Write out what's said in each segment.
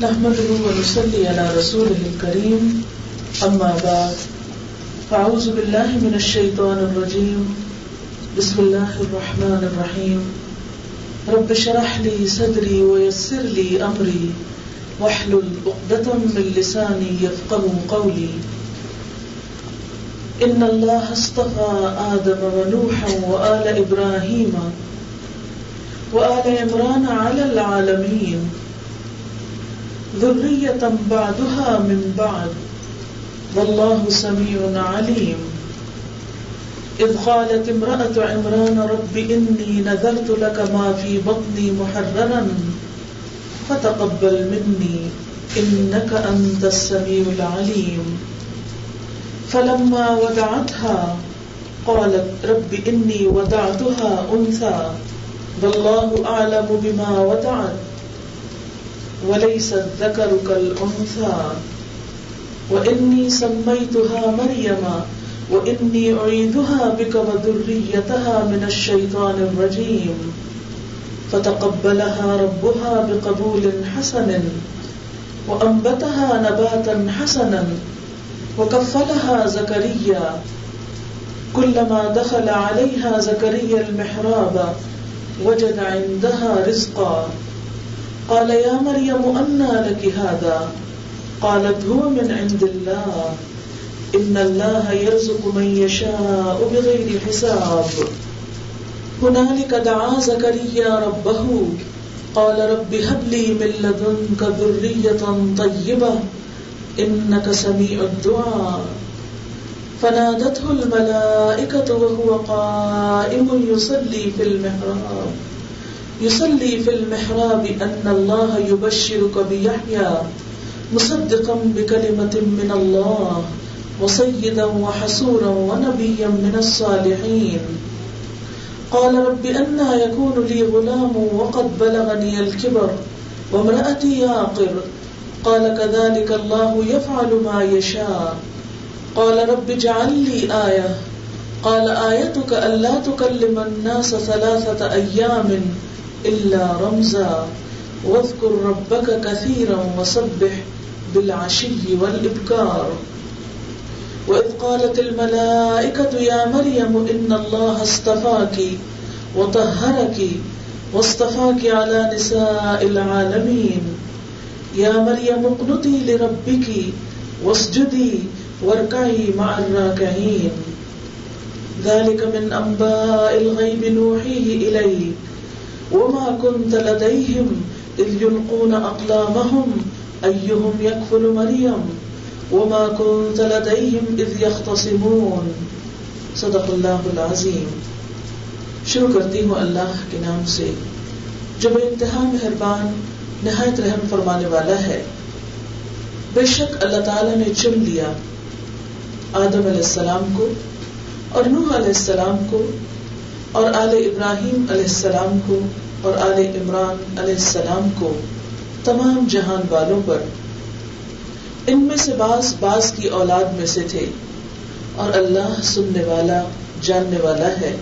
نحمده ونصلي على رسوله الكريم. أما بعد فأعوذ بالله من الشيطان الرجيم. بسم الله الرحمن الرحيم. رب شرح لي صدري ويسر لي أمري. واحلل عقدة من لساني يفقه قولي. إن الله اصطفى آدم ونوحا وآل إبراهيم وآل عمران على العالمين. ذرية بعدها من بعد۔ والله سميع عليم إذ قالت امرأة عمران، رب إني نذرت لك ما في بطني محررا، فتقبل مني، إنك أنت السميع العليم۔ فلما ودعتها قالت، رب إني ودعتها أنثى والله أعلم بما ودعت وليس الذكر كالأنثى وإني سميتها مريم وإني أعيذها بك وذريتها من الشيطان الرجيم فتقبلها ربها بقبول حسن وأنبتها نباتا حسنا وكفلها زكريا كلما دخل عليها زكريا المحراب وجد عندها رزقا قال يا مريم أنى لك هذا؟ قالت هو من عند الله. إن الله يرزق من يشاء بغير حساب. هنالك دعا زكريا ربه. قال رب هب لي من لدنك ذرية طيبة، إنك سميع الدعاء. فنادته الملائكة وهو قائم يصلي في المحراب. يصلي في المحراب أن الله يبشرك بيحيى مصدقا بكلمة من الله وسيدا وحسورا ونبيا من الصالحين. قال رب أنا يكون لي غلام وقد بلغني الكبر وامرأتي ياقر. قال كذلك الله يفعل ما يشاء. قال رب اجعل لي آية. قال آيتك ألا تكلم الناس ثلاثة أيام إلا رمزا. واذكر ربك كثيرا وسبح بالعشي والإبكار. وإذ قالت الملائكة يا مريم إن الله استفاك وطهرك واصطفاك على نساء العالمين. يا مريم اقنتي لربك واسجدي واركعي مع الراكعين. ذلك من أنباء الغيب نوحيه إليك. وما كنت لديهم إذ يلقون أقلامهم أيهم يكفل مريم وما كنت لديهم إذ يختصمون صدق اللہ العظیم۔ شروع کرتی ہوں اللہ کے نام سے۔ جو بے انتہا مہربان، نہایت رحم فرمانے والا ہے۔ بے شک اللہ تعالی نے چن لیا آدم علیہ السلام کو اور نوح علیہ السلام کو اور آل ابراہیم علیہ السلام کو اور آل عمران علیہ السلام کو، تمام جہان والوں پر۔ ان میں سے باز باز کی اولاد میں سے تھے اور اللہ سننے والا، جاننے والا ہے۔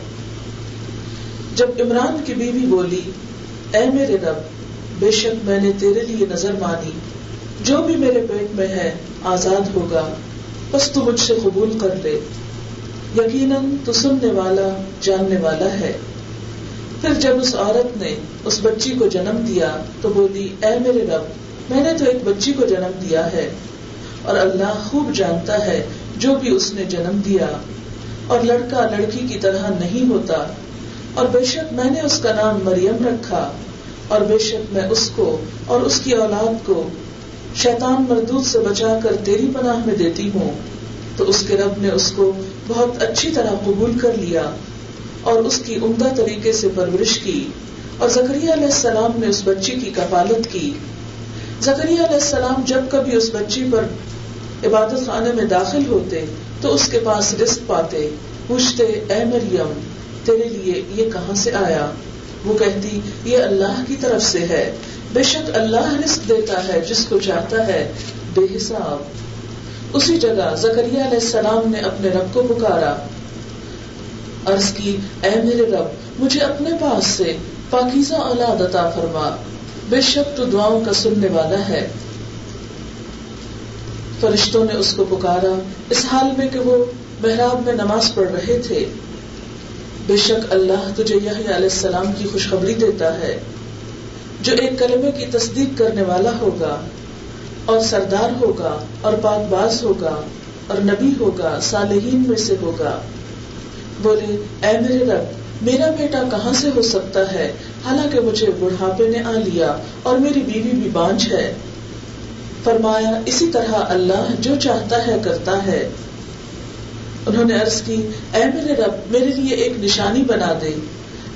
جب عمران کی بیوی بولی، اے میرے رب، بے شک میں نے تیرے لیے نظر مانی، جو بھی میرے پیٹ میں ہے، آزاد ہوگا بس تو مجھ سے قبول کر لے۔ یقیناً تو سننے والا، جاننے والا ہے۔ پھر جب اس عورت نے اس بچی کو جنم دیا، تو بولی، اے میرے رب، میں نے تو ایک بچی کو جنم دیا ہے۔ اور اللہ خوب جانتا ہے جو بھی اس نے جنم دیا۔ اور لڑکا لڑکی کی طرح نہیں ہوتا۔ اور بے شک میں نے اس کا نام مریم رکھا۔ اور بے شک میں اس کو اور اس کی اولاد کو شیطان مردود سے بچا کر تیری پناہ میں دیتی ہوں۔ تو اس کے رب نے اس کو بہت اچھی طرح قبول کر لیا اور اس کی عمدہ طریقے سے پرورش کی اور زکری علیہ السلام نے اس بچی کی کفالت کی۔ زکری علیہ السلام جب کبھی اس بچی پر عبادت خانے میں داخل ہوتے تو اس کے پاس رزق پاتے، پوچھتے، اے مریم، تیرے لیے یہ کہاں سے آیا؟ وہ کہتی، یہ اللہ کی طرف سے ہے۔ بے شک اللہ رزق دیتا ہے، جس کو چاہتا ہے۔ بے حساب۔ اسی جگہ زکریہ علیہ السلام نے اپنے رب کو پکارا۔ عرض کی، اے میرے رب، مجھے اپنے پاس سے پاکیزہ اولاد عطا فرما۔ بے شک تو دعاؤں کا سننے والا ہے۔ فرشتوں نے اس کو پکارا۔ اس حال میں کہ وہ محراب میں نماز پڑھ رہے تھے۔ بے شک اللہ تجھے یحییٰ علیہ السلام کی خوشخبری دیتا ہے۔ جو ایک کلمے کی تصدیق کرنے والا ہوگا۔ اور سردار ہوگا اور پاک باز ہوگا اور نبی ہوگا، صالحین میں سے ہوگا۔ بولے، اے میرے رب، میرا بیٹا کہاں سے ہو سکتا ہے؟ حالانکہ مجھے بڑھاپے نے آ لیا اور میری بیوی بھی بانچ ہے۔ فرمایا، اسی طرح اللہ جو چاہتا ہے کرتا ہے۔ انہوں نے عرض کی، اے میرے رب، میرے لیے ایک نشانی بنا دے۔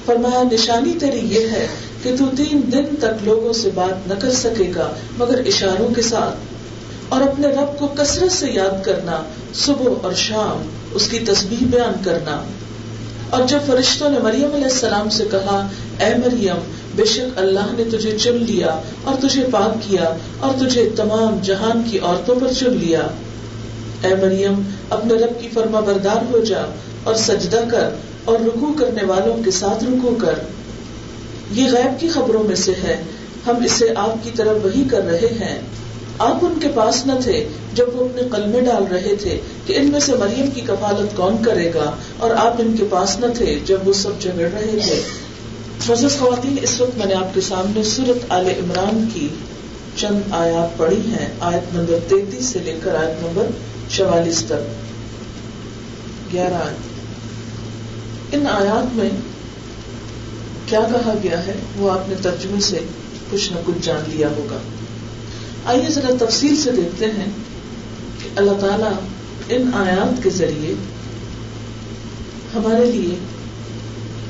فرمایا، نشانی تیری یہ ہے کہ تو تین دن تک لوگوں سے بات نہ کر سکے گا، مگر اشاروں کے ساتھ۔ اور اپنے رب کو کثرت سے یاد کرنا، صبح اور شام اس کی تصویر بیان کرنا۔ اور جب فرشتوں نے مریم علیہ السلام سے کہا، اے مریم، بے شک اللہ نے تجھے چن لیا، اور تجھے پاک کیا، اور تجھے تمام جہان کی عورتوں پر چن لیا۔ اے مریم، اپنے رب کی فرما بردار ہو جا اور سجدہ کر اور رکو کرنے والوں کے ساتھ رکو کر۔ یہ غیب کی خبروں میں سے ہے۔ ہم اسے آپ کی طرف وہی کر رہے ہیں۔ آپ ان کے پاس نہ تھے جب وہ اپنے قلمے ڈال رہے تھے کہ ان میں سے مریم کی کفالت کون کرے گا اور آپ ان کے پاس نہ تھے جب وہ سب جگڑ رہے تھے۔ خواتین، اس وقت میں نے آپ کے سامنے سورت عال عمران کی چند آیات پڑھی ہیں۔ آیت نمبر تینتیس سے لے کر آیت نمبر چوالیس تک گیارہ آیت۔ ان آیات میں کیا کہا گیا ہے وہ آپ نے ترجمے سے کچھ نہ کچھ جان لیا ہوگا۔ آئیے ذرا تفصیل سے دیکھتے ہیں کہ اللہ تعالیٰ ان آیات کے ذریعے ہمارے لیے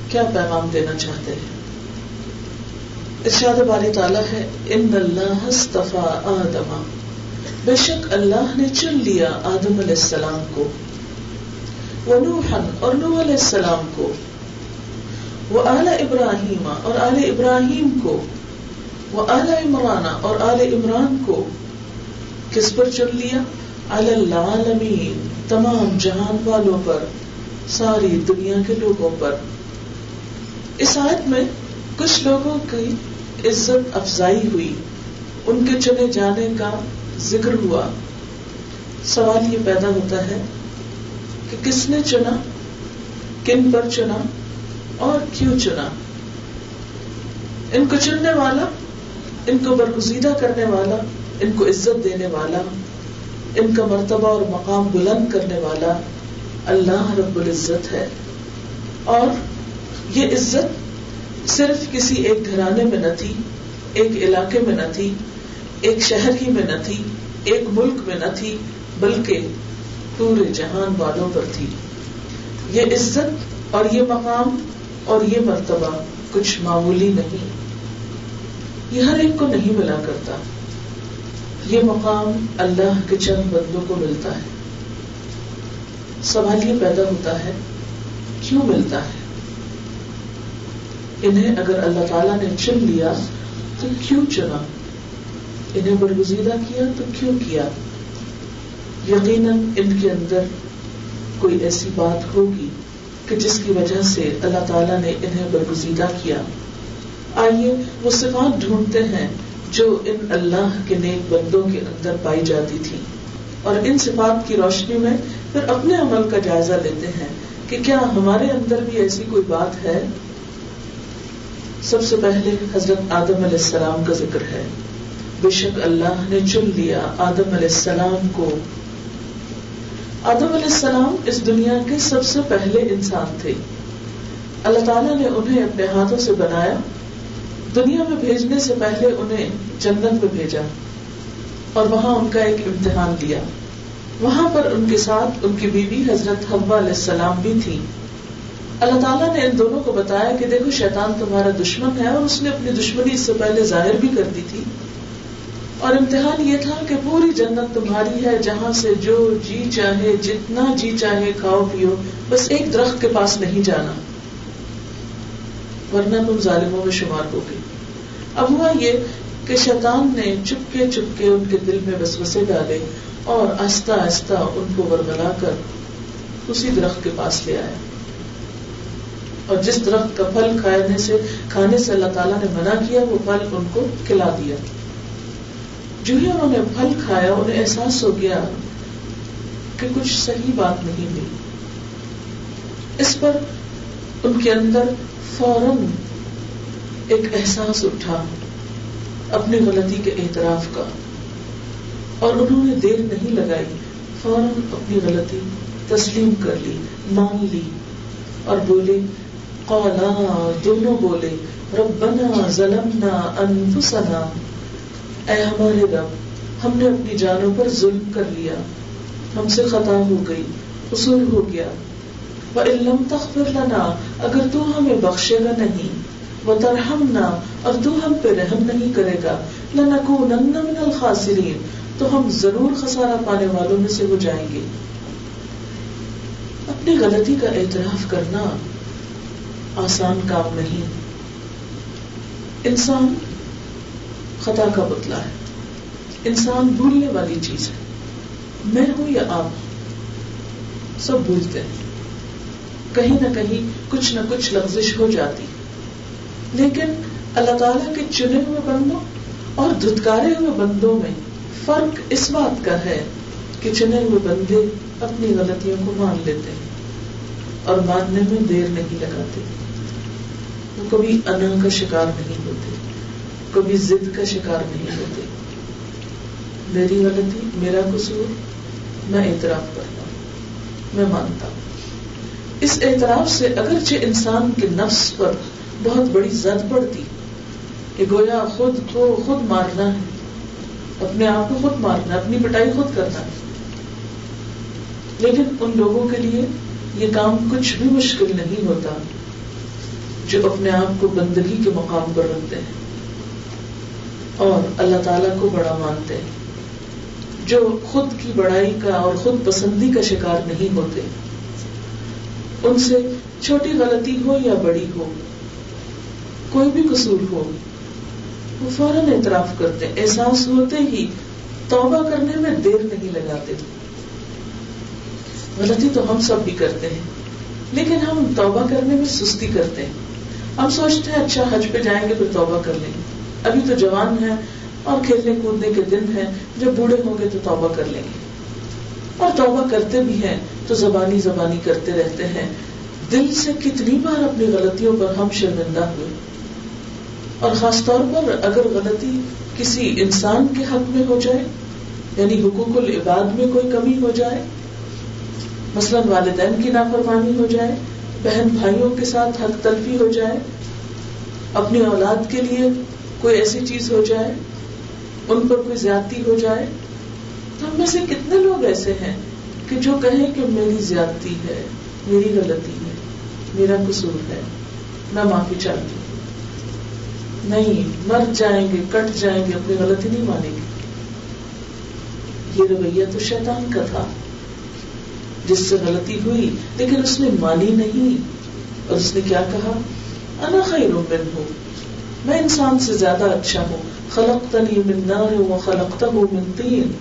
کیا پیغام دینا چاہتے ہیں۔ ارشاد باری تعالیٰ ہے، ان اللہ آدما بے شک اللہ نے چن لیا آدم علیہ السلام کو وہ نوحن اور نو علیہ السلام کو وہ اعلی ابراہیم اور آل ابراہیم کو وہ اعلی عمران اور آل عمران کو، کس پر چن لیا؟ العالمین، تمام جہان والوں پر، ساری دنیا کے لوگوں پر۔ اس آیت میں کچھ لوگوں کی عزت افزائی ہوئی، ان کے چنے جانے کا ذکر ہوا، سوال یہ پیدا ہوتا ہے کہ کس نے چنا، کن پر چنا اور کیوں چنا؟ ان کو چننے والا، ان کو برگزیدہ کرنے والا، ان کو عزت دینے والا، ان کا مرتبہ اور مقام بلند کرنے والا اللہ رب العزت ہے۔ اور یہ عزت صرف کسی ایک گھرانے میں نہ تھی، ایک علاقے میں نہ تھی ایک شہر ہی میں نہ تھی، ایک ملک میں نہ تھی، بلکہ پورے جہان والوں پر تھی۔ یہ عزت اور یہ مقام اور یہ مرتبہ کچھ معمولی نہیں۔ یہ ہر ایک کو نہیں ملا کرتا۔ یہ مقام اللہ کے چند بندوں کو ملتا ہے۔ سوال یہ پیدا ہوتا ہے، کیوں ملتا ہے؟ انہیں اگر اللہ تعالیٰ نے چن لیا تو کیوں چنا؟ انہیں برگزیدہ کیا تو کیوں کیا؟ یقیناً ان کے اندر کوئی ایسی بات ہوگی کہ جس کی وجہ سے اللہ تعالیٰ نے انہیں برگزیدہ کیا۔ آئیے وہ صفات ڈھونڈتے ہیں جو ان اللہ کے نیک بندوں کے اندر پائی جاتی تھی اور ان صفات کی روشنی میں پھر اپنے عمل کا جائزہ لیتے ہیں کہ کیا ہمارے اندر بھی ایسی کوئی بات ہے؟ سب سے پہلے حضرت آدم علیہ السلام کا ذکر ہے۔ بے شک اللہ نے چن لیا آدم علیہ السلام کو۔ آدم علیہ السلام اس دنیا کے سب سے پہلے انسان تھے۔ اللہ تعالیٰ نے انہیں اپنے ہاتھوں سے بنایا۔ دنیا میں بھیجنے سے پہلے انہیں جنت میں بھیجا اور وہاں ان کا ایک امتحان دیا وہاں پر ان کے ساتھ ان کی بیوی حضرت حبا علیہ السلام بھی تھی۔ اللہ تعالیٰ نے ان دونوں کو بتایا کہ دیکھو، شیطان تمہارا دشمن ہے اور اس نے اپنی دشمنی اس سے پہلے ظاہر بھی کر دی تھی۔ اور امتحان یہ تھا کہ پوری جنت تمہاری ہے، جہاں سے جو جی چاہے، جتنا جی چاہے کھاؤ پیو، بس ایک درخت کے پاس نہیں جانا۔ ورنہ تم ظالموں میں شمار ہو گئی اب ہوا یہ کہ شیطان نے چپکے چپکے ان کے دل میں وسوسے ڈالے اور آہستہ آہستہ ان کو ورگلا کر اسی درخت کے پاس لے آیا۔ اور جس درخت کا پھل کھانے سے کھانے سے اللہ تعالیٰ نے منع کیا، وہ پھل ان کو کھلا دیا۔ جو ہی انہوں نے پھل کھایا، انہیں احساس ہو گیا کہ کچھ صحیح بات نہیں ہوئی۔ اس پر ان کے اندر فوراً ایک احساس اٹھا، اپنی غلطی کے اعتراف کا۔ اور انہوں نے دیر نہیں لگائی، فوراً اپنی غلطی تسلیم کر لی، مان لی اور بولے، قولا دونوں بولے، ربنا ظلمنا انفسنا اے ہمارے رب، ہم نے اپنی جانوں پر ظلم کر لیا۔ ہم سے خطا ہو گئی، قصور ہو گیا۔ وَإِن تَغْفِرْ لَنَا، اگر تو ہمیں بخشے گا نہیں، وَتَرْحَمْنَا، اور تو ہم پہ رحم نہیں کرے گا، لَنَكُونَنَّ مِنَ الْخَاسِرِينَ۔ تو ہم ضرور خسارہ پانے والوں میں سے ہو جائیں گے۔ اپنی غلطی کا اعتراف کرنا آسان کام نہیں۔ انسان خطا کا بتلا ہے۔ انسان بھولنے والی چیز ہے۔ میں ہوں یا آپ؟ سب بھولتے ہیں۔ کہیں نہ کہیں کچھ نہ کچھ لفزش ہو جاتی۔ لیکن اللہ تعالیٰ کے چنے ہوئے بندوں اور دھتکارے ہوئے بندوں میں فرق اس بات کا ہے کہ چنے ہوئے بندے اپنی غلطیوں کو مان لیتے ہیں اور ماننے میں دیر نہیں لگاتے۔ وہ کبھی انا کا شکار نہیں ہوتے۔ کبھی ضد کا شکار نہیں ہوتے۔ میری غلطی، میرا قصور، میں اعتراف کرتا ہوں، میں مانتا ہوں۔ اس اعتراف سے اگرچہ انسان کے نفس پر بہت بڑی زد پڑتی، کہ گویا خود کو خود مارنا ہے، اپنے آپ کو خود مارنا، اپنی پٹائی خود کرنا ہے۔ لیکن ان لوگوں کے لیے یہ کام کچھ بھی مشکل نہیں ہوتا، جو اپنے آپ کو بندگی کے مقام پر رکھتے ہیں۔ اور اللہ تعالی کو بڑا مانتے ہیں۔ جو خود کی بڑائی کا اور خود پسندی کا شکار نہیں ہوتے۔ ان سے چھوٹی غلطی ہو یا بڑی ہو، کوئی بھی قصور ہو، وہ فوراً اعتراف کرتے احساس ہوتے ہی توبہ کرنے میں دیر نہیں لگاتے۔ غلطی تو ہم سب بھی کرتے ہیں، لیکن ہم توبہ کرنے میں سستی کرتے ہیں۔ ہم سوچتے ہیں اچھا حج پہ جائیں گے پھر توبہ کر لیں۔ گے ابھی تو جوان ہیں اور کھیلنے کودنے کے دن ہیں، جب بوڑھے ہوں گے تو توبہ کر لیں گے۔ اور توبہ کرتے بھی ہیں تو زبانی زبانی کرتے رہتے ہیں۔ دل سے کتنی بار اپنی غلطیوں پر ہم شرمندہ ہوئے۔ اور خاص طور پر اگر غلطی کسی انسان کے حق میں ہو جائے یعنی حقوق العباد میں کوئی کمی ہو جائے، مثلا والدین کی نافرمانی ہو جائے، بہن بھائیوں کے ساتھ حق تلفی ہو جائے، اپنی اولاد کے لیے کوئی ایسی چیز ہو جائے، ان پر کوئی زیادتی ہو جائے، تو ہم میں سے کتنے لوگ ایسے ہیں کہ جو کہیں کہ میری زیادتی ہے، میری غلطی ہے، میرا قصور ہے، میں معافی چاہتی ہوں۔ نہیں، مر جائیں گے، کٹ جائیں گے، اپنی غلطی نہیں مانیں گے۔ یہ رویہ تو شیطان کا تھا، جس سے غلطی ہوئی، لیکن اس نے مانی نہیں۔ اور اس نے کیا کہا؟ انا خیر من ہوں میں انسان سے زیادہ اچھا ہوں۔ خلق تنی من نار و خلقتا من تین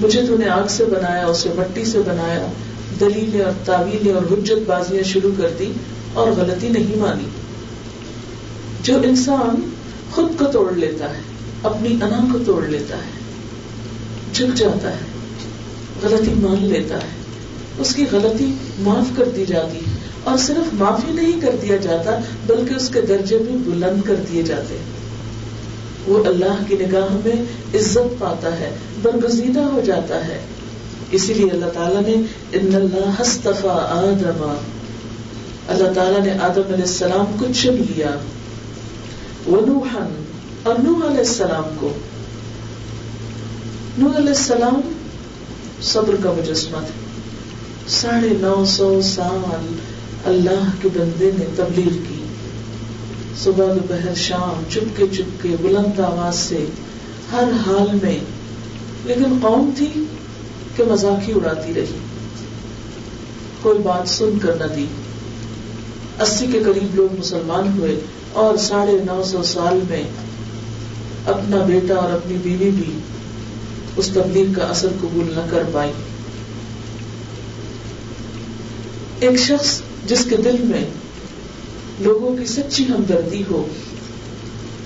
مجھے تو نے آگ سے بنایا، اسے مٹی سے بنایا، دلیلیں اور تعویلیں اور حجت بازیاں شروع کر دی اور غلطی نہیں مانی۔ جو انسان خود کو توڑ لیتا ہے، اپنی انا کو توڑ لیتا ہے، جھک جاتا ہے، غلطی مان لیتا ہے، اس کی غلطی معاف کر دی جاتی اور صرف معافی نہیں کر دیا جاتا، بلکہ اس کے درجے بھی بلند کر دیے جاتے وہ اللہ کی نگاہ میں عزت پاتا ہے، برگزیدہ ہو جاتا ہے۔ اسی لیے اللہ تعالیٰ نے ان اللہ آدم۔ اللہ تعالیٰ نے آدم علیہ السلام کو چن لیا۔ ونوحن اور نوح علیہ السلام کو۔ نوح علیہ السلام صبر کا مجسمہ تھا۔ ساڑھے نو سو سال اللہ کے بندے نے تبلیغ کی۔ صبح دوپہر شام چپ کے چپ کے بلند آواز سے ہر حال میں۔ لیکن قوم تھی کہ مزاق ہی اڑاتی رہی۔ کوئی بات سن کر نہ دی۔ اسی کے قریب لوگ مسلمان ہوئے اور ساڑھے نو سو سال میں اپنا بیٹا اور اپنی بیوی بھی اس تبلیغ کا اثر قبول نہ کر پائی۔ ایک شخص جس کے دل میں لوگوں کی سچی ہمدردی ہو،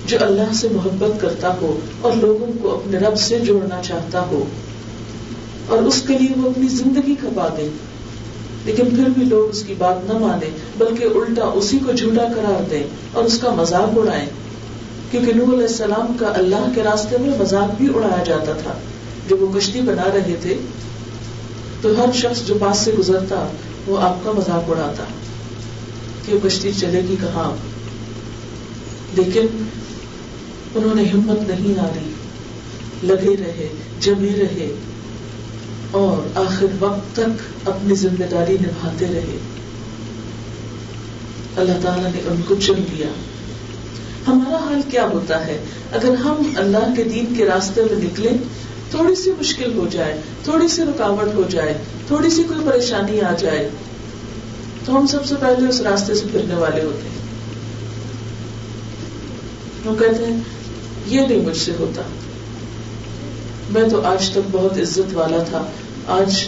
جو اللہ سے محبت کرتا ہو اور لوگوں کو اپنے رب سے جوڑنا چاہتا ہو۔ اور اس کے لیے وہ اپنی زندگی کھپا دے۔ لیکن پھر بھی لوگ اس کی بات نہ مانے بلکہ الٹا اسی کو جھوٹا قرار دیں اور اس کا مذاق اڑائیں۔ کیونکہ نور علیہ السلام کا اللہ کے راستے میں مذاق بھی اڑایا جاتا تھا۔ جب وہ کشتی بنا رہے تھے، تو ہر شخص جو پاس سے گزرتا وہ آپ کا مذاق اڑاتا۔ کہ کشتی چلے گی کہاں؟ لیکن انہوں نے ہمت نہیں ہاری لگے رہے، جمے رہے۔ اور آخر وقت تک اپنی ذمہ داری نبھاتے رہے۔ اللہ تعالیٰ نے ان کو چن لیا۔ ہمارا حال کیا ہوتا ہے؟ اگر ہم اللہ کے دین کے راستے میں نکلے تھوڑی سی مشکل ہو جائے، تھوڑی سی رکاوٹ ہو جائے، تھوڑی سی کوئی پریشانی آ جائے، تو ہم سب سے پہلے اس راستے سے پھرنے والے ہوتے ہیں۔ وہ کہتے ہیں، یہ نہیں مجھ سے ہوتا۔ میں تو آج تک بہت عزت والا تھا۔ آج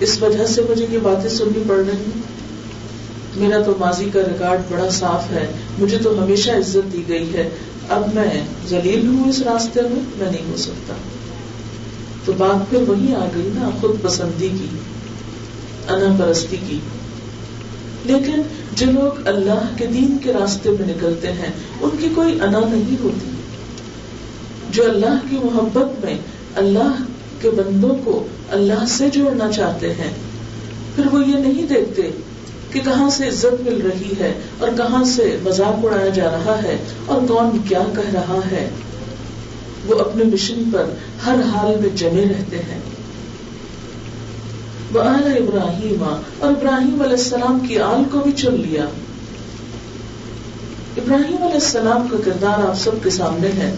اس وجہ سے مجھے یہ باتیں سننی پڑ رہی ہیں۔ میرا تو ماضی کا ریکارڈ بڑا صاف ہے۔ مجھے تو ہمیشہ عزت دی گئی ہے۔ اب میں ذلیل ہوں اس راستے میں میں نہیں ہو سکتا۔ تو بات پھر وہی آ گئی نا، خود پسندی کی، انا پرستی کی۔ لیکن جو لوگ اللہ کے دین کے راستے میں نکلتے ہیں، ان کی کوئی انا نہیں ہوتی۔ جو اللہ کی محبت میں اللہ کے بندوں کو اللہ سے جوڑنا چاہتے ہیں، پھر وہ یہ نہیں دیکھتے کہ کہاں سے عزت مل رہی ہے اور کہاں سے مذاق اڑایا جا رہا ہے اور کون کیا کہہ رہا ہے۔ وہ اپنے مشن پر ہر حال میں جمے رہتے ہیں۔ وہ آل ابراہیم اور ابراہیم علیہ السلام کی آل کو بھی چن لیا۔ ابراہیم علیہ السلام کا کردار آپ سب کے سامنے ہے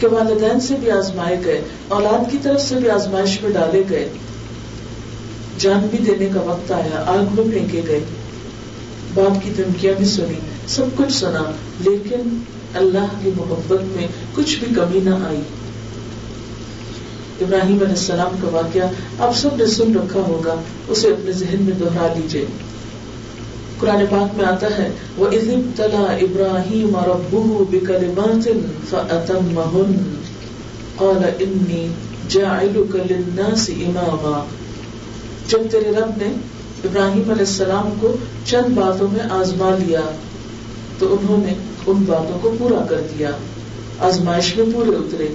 کہ والدین سے بھی آزمائے گئے، اولاد کی طرف سے بھی آزمائش میں ڈالے گئے۔ جان بھی دینے کا وقت آیا، آگ میں پھینکے گئے۔ باپ کی دھمکیاں بھی سنی سب کچھ سنا، لیکن اللہ کی محبت میں کچھ بھی کمی نہ آئی۔ ابراہیم علیہ السلام کا واقعہ آپ سب نے سن رکھا ہوگا، اسے اپنے ذہن میں دوہرا لیجیے قرآن پاک میں آتا ہے وہ ازب تلا ابراہیم اور ابو بکلمات فأتمہن قال انی جاعلک للناس اماما جب تیرے رب نے ابراہیم علیہ السلام کو چند باتوں میں آزما لیا تو انہوں نے ان باتوں کو پورا کر دیا۔ آزمائش میں پورے اترے۔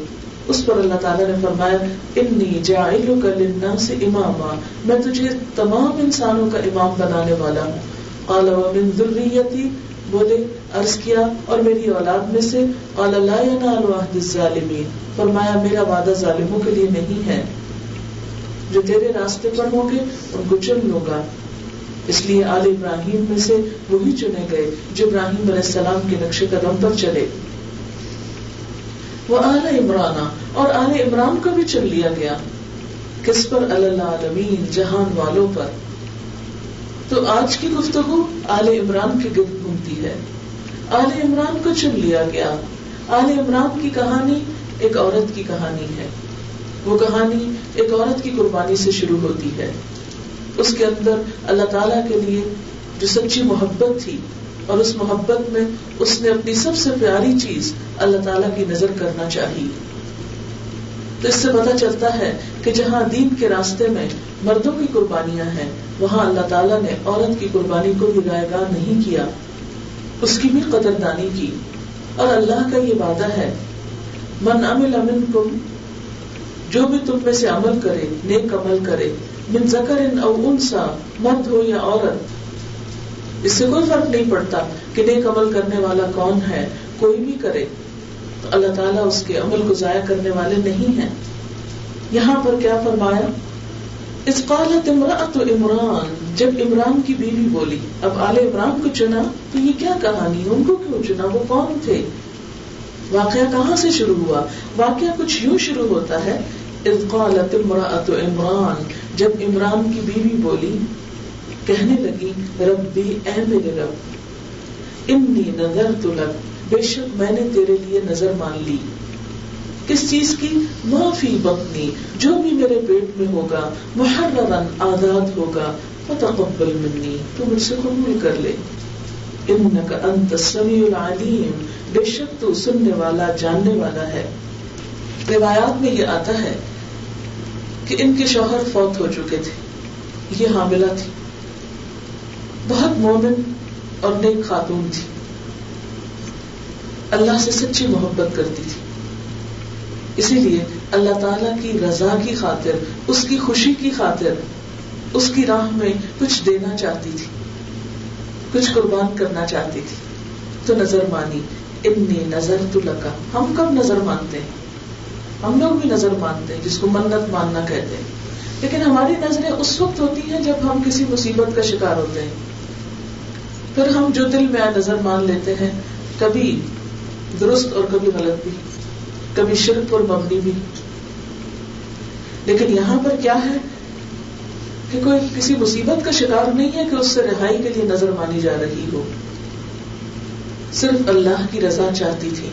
اس پر اللہ تعالیٰ نے فرمایا انی جاعلک للناس اماما، میں تجھے تمام انسانوں کا امام بنانے والا ہوں۔ قال ومن ذریتی بولے، عرض کیا، اور میری اولاد میں سے؟ قال، لا ینال عہد الظالمین فرمایا، میرا وعدہ ظالموں کے لیے نہیں ہے۔ جو تیرے راستے پر ہوں گے، ان کو چن لوں گا۔ اس لیے آل ابراہیم میں سے وہی چنے گئے جو ابراہیم علیہ السلام کے نقش قدم پر چلے۔ وہ آل عمران اور آل عمران کو بھی چن لیا گیا۔ کس پر؟ اللہ جہان والوں پر۔ تو آج کی گفتگو آل عمران کے گرد گھومتی ہے۔ آل عمران کو چن لیا گیا۔ آل عمران کی کہانی ایک عورت کی کہانی ہے۔ وہ کہانی ایک عورت کی قربانی سے شروع ہوتی ہے۔ اس کے اندر اللہ تعالیٰ کے لیے جو سچی محبت تھی اور اس محبت میں اس نے اپنی سب سے پیاری چیز اللہ تعالیٰ کی نظر کرنا چاہیے تو اس سے پتا چلتا ہے کہ جہاں دین کے راستے میں مردوں کی قربانیاں ہیں، وہاں اللہ تعالیٰ نے عورت کی قربانی کو بھی رائے گاہ نہیں کیا۔ اس کی بھی قدردانی کی۔ اور اللہ کا یہ وعدہ ہے، من امل امن کم جو بھی تم میں سے عمل کرے، نیک عمل کرے من ذکر او انسا مرد ہو یا عورت۔ اس سے کوئی فرق نہیں پڑتا کہ نیک عمل کرنے والا کون ہے، کوئی بھی کرے۔ تو اللہ تعالیٰ اس کے عمل کو ضائع کرنے والے نہیں ہیں۔ یہاں پر کیا فرمایا؟ اس قالت امراۃ عمران، جب عمران کی بیوی بولی، اب آل عمران کو چنا، تو یہ کیا کہانی ان کو کیوں چنا؟ وہ کون تھے؟ واقعہ کہاں سے شروع ہوا؟ واقعہ کچھ یوں شروع ہوتا ہے قالت امرأة عمران، جب عمران کی بیوی بولی، کہنے لگی، ربی، اے میرے رب، انی نظرت لک، بے شک میں نے تیرے لیے نظر مان لی۔ کس چیز کی؟ معافی بکنی جو بھی میرے پیٹ میں ہوگا محررن آزاد ہوگا، فتقبل منی، تو مجھ سے قبول کر لے۔ انك انت السميع العليم بے شک تو سننے والا، جاننے والا ہے۔ روایات میں یہ آتا ہے کہ ان کے شوہر فوت ہو چکے تھے۔ یہ حاملہ تھی۔ بہت مومن اور نیک خاتون تھی۔ اللہ سے سچی محبت کرتی تھی۔ اسی لیے اللہ تعالی کی رضا کی خاطر، اس کی خوشی کی خاطر، اس کی راہ میں کچھ دینا چاہتی تھی۔ کچھ قربان کرنا چاہتی تھی۔ تو نظر مانی انی نظر تو لگا ہم کب نظر مانتے ہیں؟ ہم لوگ بھی نظر مانتے ہیں، جس کو منت ماننا کہتے ہیں۔ لیکن ہماری نظریں اس وقت ہوتی ہیں جب ہم کسی مصیبت کا شکار ہوتے ہیں۔ پھر ہم جو دل میں آئے نظر مان لیتے ہیں، کبھی درست اور کبھی غلط بھی، کبھی شرک اور مبنی بھی۔ لیکن یہاں پر کیا ہے کہ کوئی کسی مصیبت کا شکار نہیں ہے کہ اس سے رہائی کے لیے نظر مانی جا رہی ہو۔ صرف اللہ کی رضا چاہتی تھی۔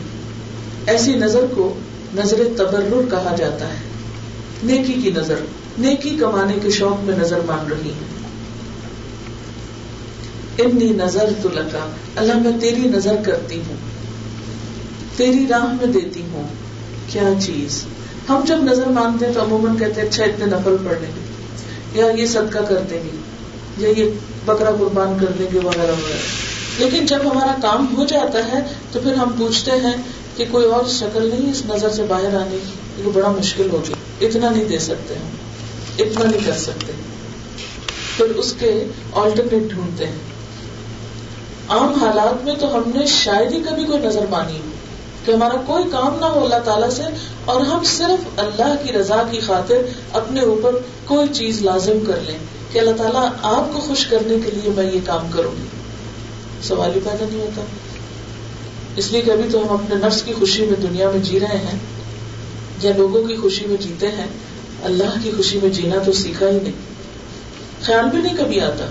ایسی نظر کو نظر تبرر کہا جاتا ہے۔ نیکی کی نظر، نیکی کمانے کے شوق میں نظر مان رہی ہے انی نظر تو لگا اللہ میں تیری نظر کرتی ہوں۔ تیری راہ میں دیتی ہوں۔ کیا چیز؟ ہم جب نظر مانتے ہیں تو عموماً کہتے ہیں اچھا اتنے نفل پڑھ لیں گے۔ یا یہ صدقہ کر دیں گے، یا یہ بکرا قربان کر دیں گے، وغیرہ وغیرہ۔ لیکن جب ہمارا کام ہو جاتا ہے تو پھر ہم پوچھتے ہیں کہ کوئی اور شکل نہیں اس نظر سے باہر آنے کی، یہ بڑا مشکل ہوگی اتنا نہیں دے سکتے ہم۔ اتنا نہیں کر سکتے۔ پھر اس کے آلٹرنیٹ ڈھونڈتے ہیں۔ عام حالات میں تو ہم نے شاید ہی کبھی کوئی نظر مانی کہ ہمارا کوئی کام نہ ہو اللہ تعالیٰ سے اور ہم صرف اللہ کی رضا کی خاطر اپنے اوپر کوئی چیز لازم کر لیں کہ اللہ تعالیٰ آپ کو خوش کرنے کے لیے میں یہ کام کروں گی۔ سوال ہی پیدا نہیں ہوتا۔ اس لیے کبھی تو ہم اپنے نفس کی خوشی میں دنیا میں جی رہے ہیں، یا لوگوں کی خوشی میں جیتے ہیں، اللہ کی خوشی میں جینا تو سیکھا ہی نہیں۔ خیال بھی نہیں کبھی آتا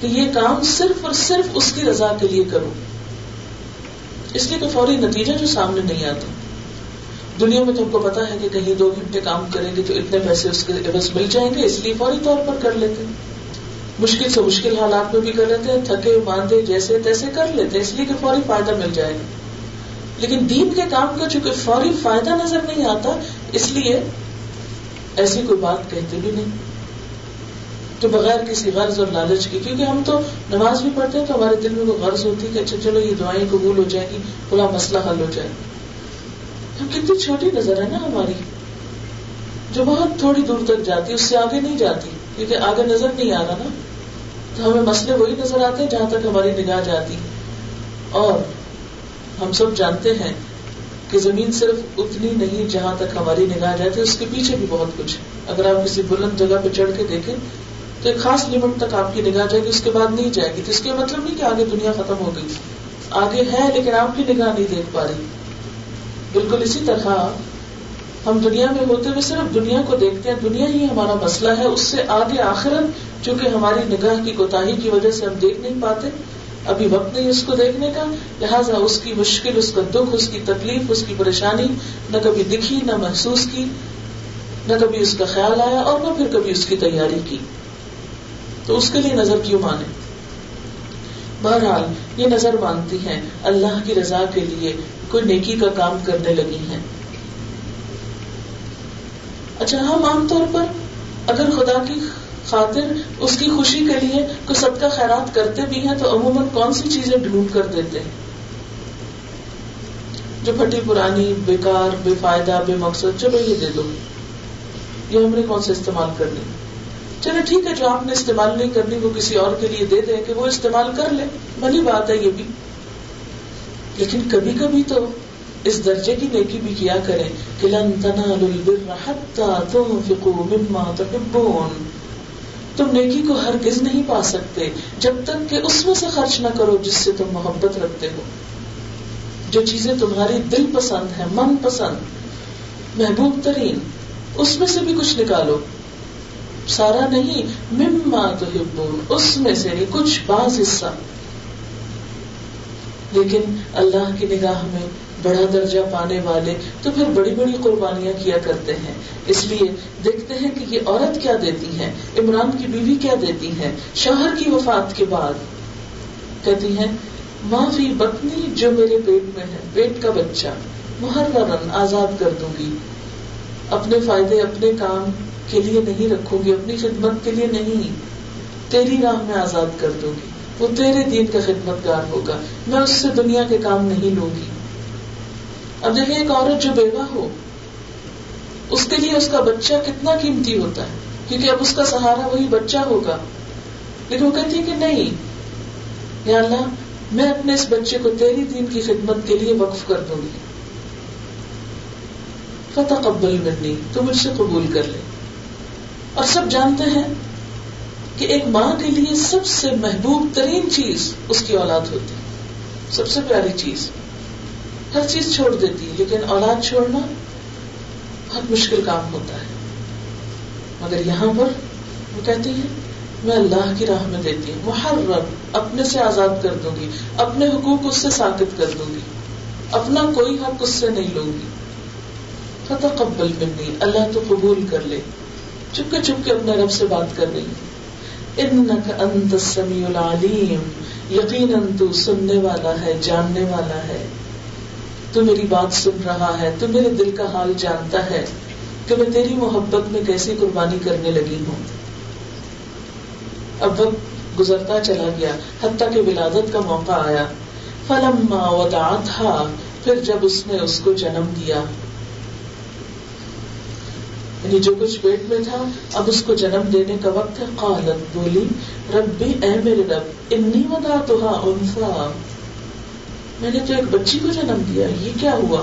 کہ یہ کام صرف اور صرف اس کی رضا کے لیے کروں۔ اس لیے کہ فوری نتیجہ جو سامنے نہیں آتا۔ دنیا میں تو ہم کو پتا ہے کہ کہیں دو گھنٹے کام کریں گے تو اتنے پیسے اس کے عوض مل جائیں گے، اس لیے فوری طور پر کر لیتے۔ مشکل سے مشکل حالات میں بھی کر لیتے ہیں، تھکے، باندھے، جیسے تیسے کر لیتے ہیں، اس لیے کہ فوری فائدہ مل جائے گا۔ لیکن دین کے کام کا چونکہ فوری فائدہ نظر نہیں آتا، اس لیے ایسی کوئی بات کہتے بھی نہیں۔ تو بغیر کسی غرض اور لالچ کی کیونکہ ہم تو نماز بھی پڑھتے ہیں تو ہمارے دل میں کوئی غرض ہوتی ہے کہ اچھا چلو یہ دعائیں قبول ہو جائیں گی بلا مسئلہ حل ہو جائے ہم کتنی چھوٹی نظر ہے نا ہماری، جو بہت تھوڑی دور تک جاتی اس سے آگے نہیں جاتی، کیونکہ آگے نظر نہیں آ رہا نا۔ تو ہمیں مسئلے وہی نظر آتے ہیں جہاں تک ہماری نگاہ جاتی اور ہم سب جانتے ہیں کہ زمین صرف اتنی نہیں جہاں تک ہماری نگاہ جاتی اس کے پیچھے بھی بہت کچھ ہے۔ اگر آپ کسی بلند جگہ پہ چڑھ کے دیکھیں، تو ایک خاص لمٹ تک آپ کی نگاہ جائے گی، اس کے بعد نہیں جائے گی۔ تو اس کے مطلب نہیں کہ آگے دنیا ختم ہو گئی۔ آگے ہے لیکن آپ کی نگاہ نہیں دیکھ پا رہی۔ بالکل اسی طرح ہم دنیا میں ہوتے ہوئے صرف دنیا کو دیکھتے ہیں، دنیا ہی ہمارا مسئلہ ہے۔ اس سے آگے آخرت، چونکہ ہماری نگاہ کی کوتاہی کی وجہ سے ہم دیکھ نہیں پاتے، ابھی وقت نہیں اس کو دیکھنے کا۔ لہٰذا اس کی مشکل، اس کا دکھ، اس کی تکلیف، اس کی پریشانی نہ کبھی دکھی، نہ محسوس کی، نہ کبھی اس کا خیال آیا اور نہ پھر کبھی اس کی تیاری کی۔ تو اس کے لیے نظر کیوں مانے؟ بہرحال، یہ نظر مانتی ہیں، اللہ کی رضا کے لیے کوئی نیکی کا کام کرنے لگی ہیں۔ اچھا ہم عام طور پر اگر خدا کی خاطر اس کی خوشی کے لیے کوئی صدقہ خیرات کرتے بھی ہیں، تو عموماً کون سی چیزیں ڈھونڈ کر دیتے ہیں؟ جو پھٹی پرانی، بیکار، بے فائدہ، بے مقصد چلو یہ دے دو۔ یہ ہم نے کون سے استعمال کرنی چلے، ٹھیک ہے، جو آپ نے استعمال نہیں کرنی، وہ کسی اور کے لیے دے دیں کہ وہ استعمال کر لے۔ بنی بات ہے یہ بھی۔ لیکن کبھی کبھی تو اس درجے کی نیکی بھی کیا کریں کہ لن تنالوا البر حتى تنفقوا مما تحبون۔ تم نیکی کو ہرگز نہیں پا سکتے جب تک کہ اس میں سے خرچ نہ کرو جس سے تم محبت رکھتے ہو۔ جو چیزیں تمہاری دل پسند ہے من پسند، محبوب ترین، اس میں سے بھی کچھ نکالو۔ سارا نہیں، مما تو اس میں سے نہیں کچھ بعض حصہ۔ لیکن اللہ کی نگاہ میں بڑا درجہ پانے والے تو پھر بڑی بڑی قربانیاں کیا کرتے ہیں۔ اس لیے دیکھتے ہیں کہ یہ عورت کیا دیتی ہے عمران کی بیوی کیا دیتی ہے شوہر کی وفات کے بعد۔ کہتی ہیں ماں فی بتنی جو میرے پیٹ میں ہے، پیٹ کا بچہ محررن آزاد کر دوں گی۔ اپنے فائدے اپنے کام کے لیے نہیں رکھوں گی، اپنی خدمت کے لیے نہیں۔ تیری راہ میں آزاد کر دوں گی۔ وہ تیرے دین کا خدمت گار ہوگا۔ میں اس سے دنیا کے کام نہیں لوں گی۔ اب دیکھیں ایک عورت جو بیوہ ہو، اس کے لیے اس کا بچہ کتنا قیمتی ہوتا ہے؟ کیونکہ اب اس کا سہارا وہی بچہ ہوگا۔ لیکن وہ کہتی کہ نہیں، یا اللہ، میں اپنے اس بچے کو تیری دین کی خدمت کے لیے وقف کر دوں گی۔ فتح قبل منی، تو مجھ سے قبول کر لے۔ اور سب جانتے ہیں کہ ایک ماں کے لیے سب سے محبوب ترین چیز اس کی اولاد ہوتی سب سے پیاری چیز۔ ہر چیز چھوڑ دیتی لیکن اولاد چھوڑنا بہت مشکل کام ہوتا ہے۔ مگر یہاں پر وہ کہتی ہے، میں اللہ کی راہ میں دیتی ہوں، محرم، اپنے سے آزاد کر دوں گی، اپنے حقوق اس سے ثابت کر دوں گی، اپنا کوئی حق اس سے نہیں لوں گی فتح قبل منی، اللہ تو قبول کر لے۔ چپکے چپکے اپنے رب سے بات کر رہی انت السمیع العلیم، یقیناً تو سننے والا ہے، جاننے والا ہے۔ تو میری بات سن رہا ہے، تو میرے دل کا حال جانتا ہے کہ میں تیری محبت میں کیسی قربانی کرنے لگی ہوں۔ اب وقت گزرتا چلا گیا، حتیٰ کہ ولادت کا موقع آیا۔ فلما ودعتها، پھر جب اس نے اس کو جنم دیا۔ یعنی جو کچھ پیٹ میں تھا، اب اس کو جنم دینے کا وقت ہے۔ قالت بولی ربی اے میرے رب، انی انسا میں نے تو ایک بچی کو جنم دیا، یہ کیا ہوا؟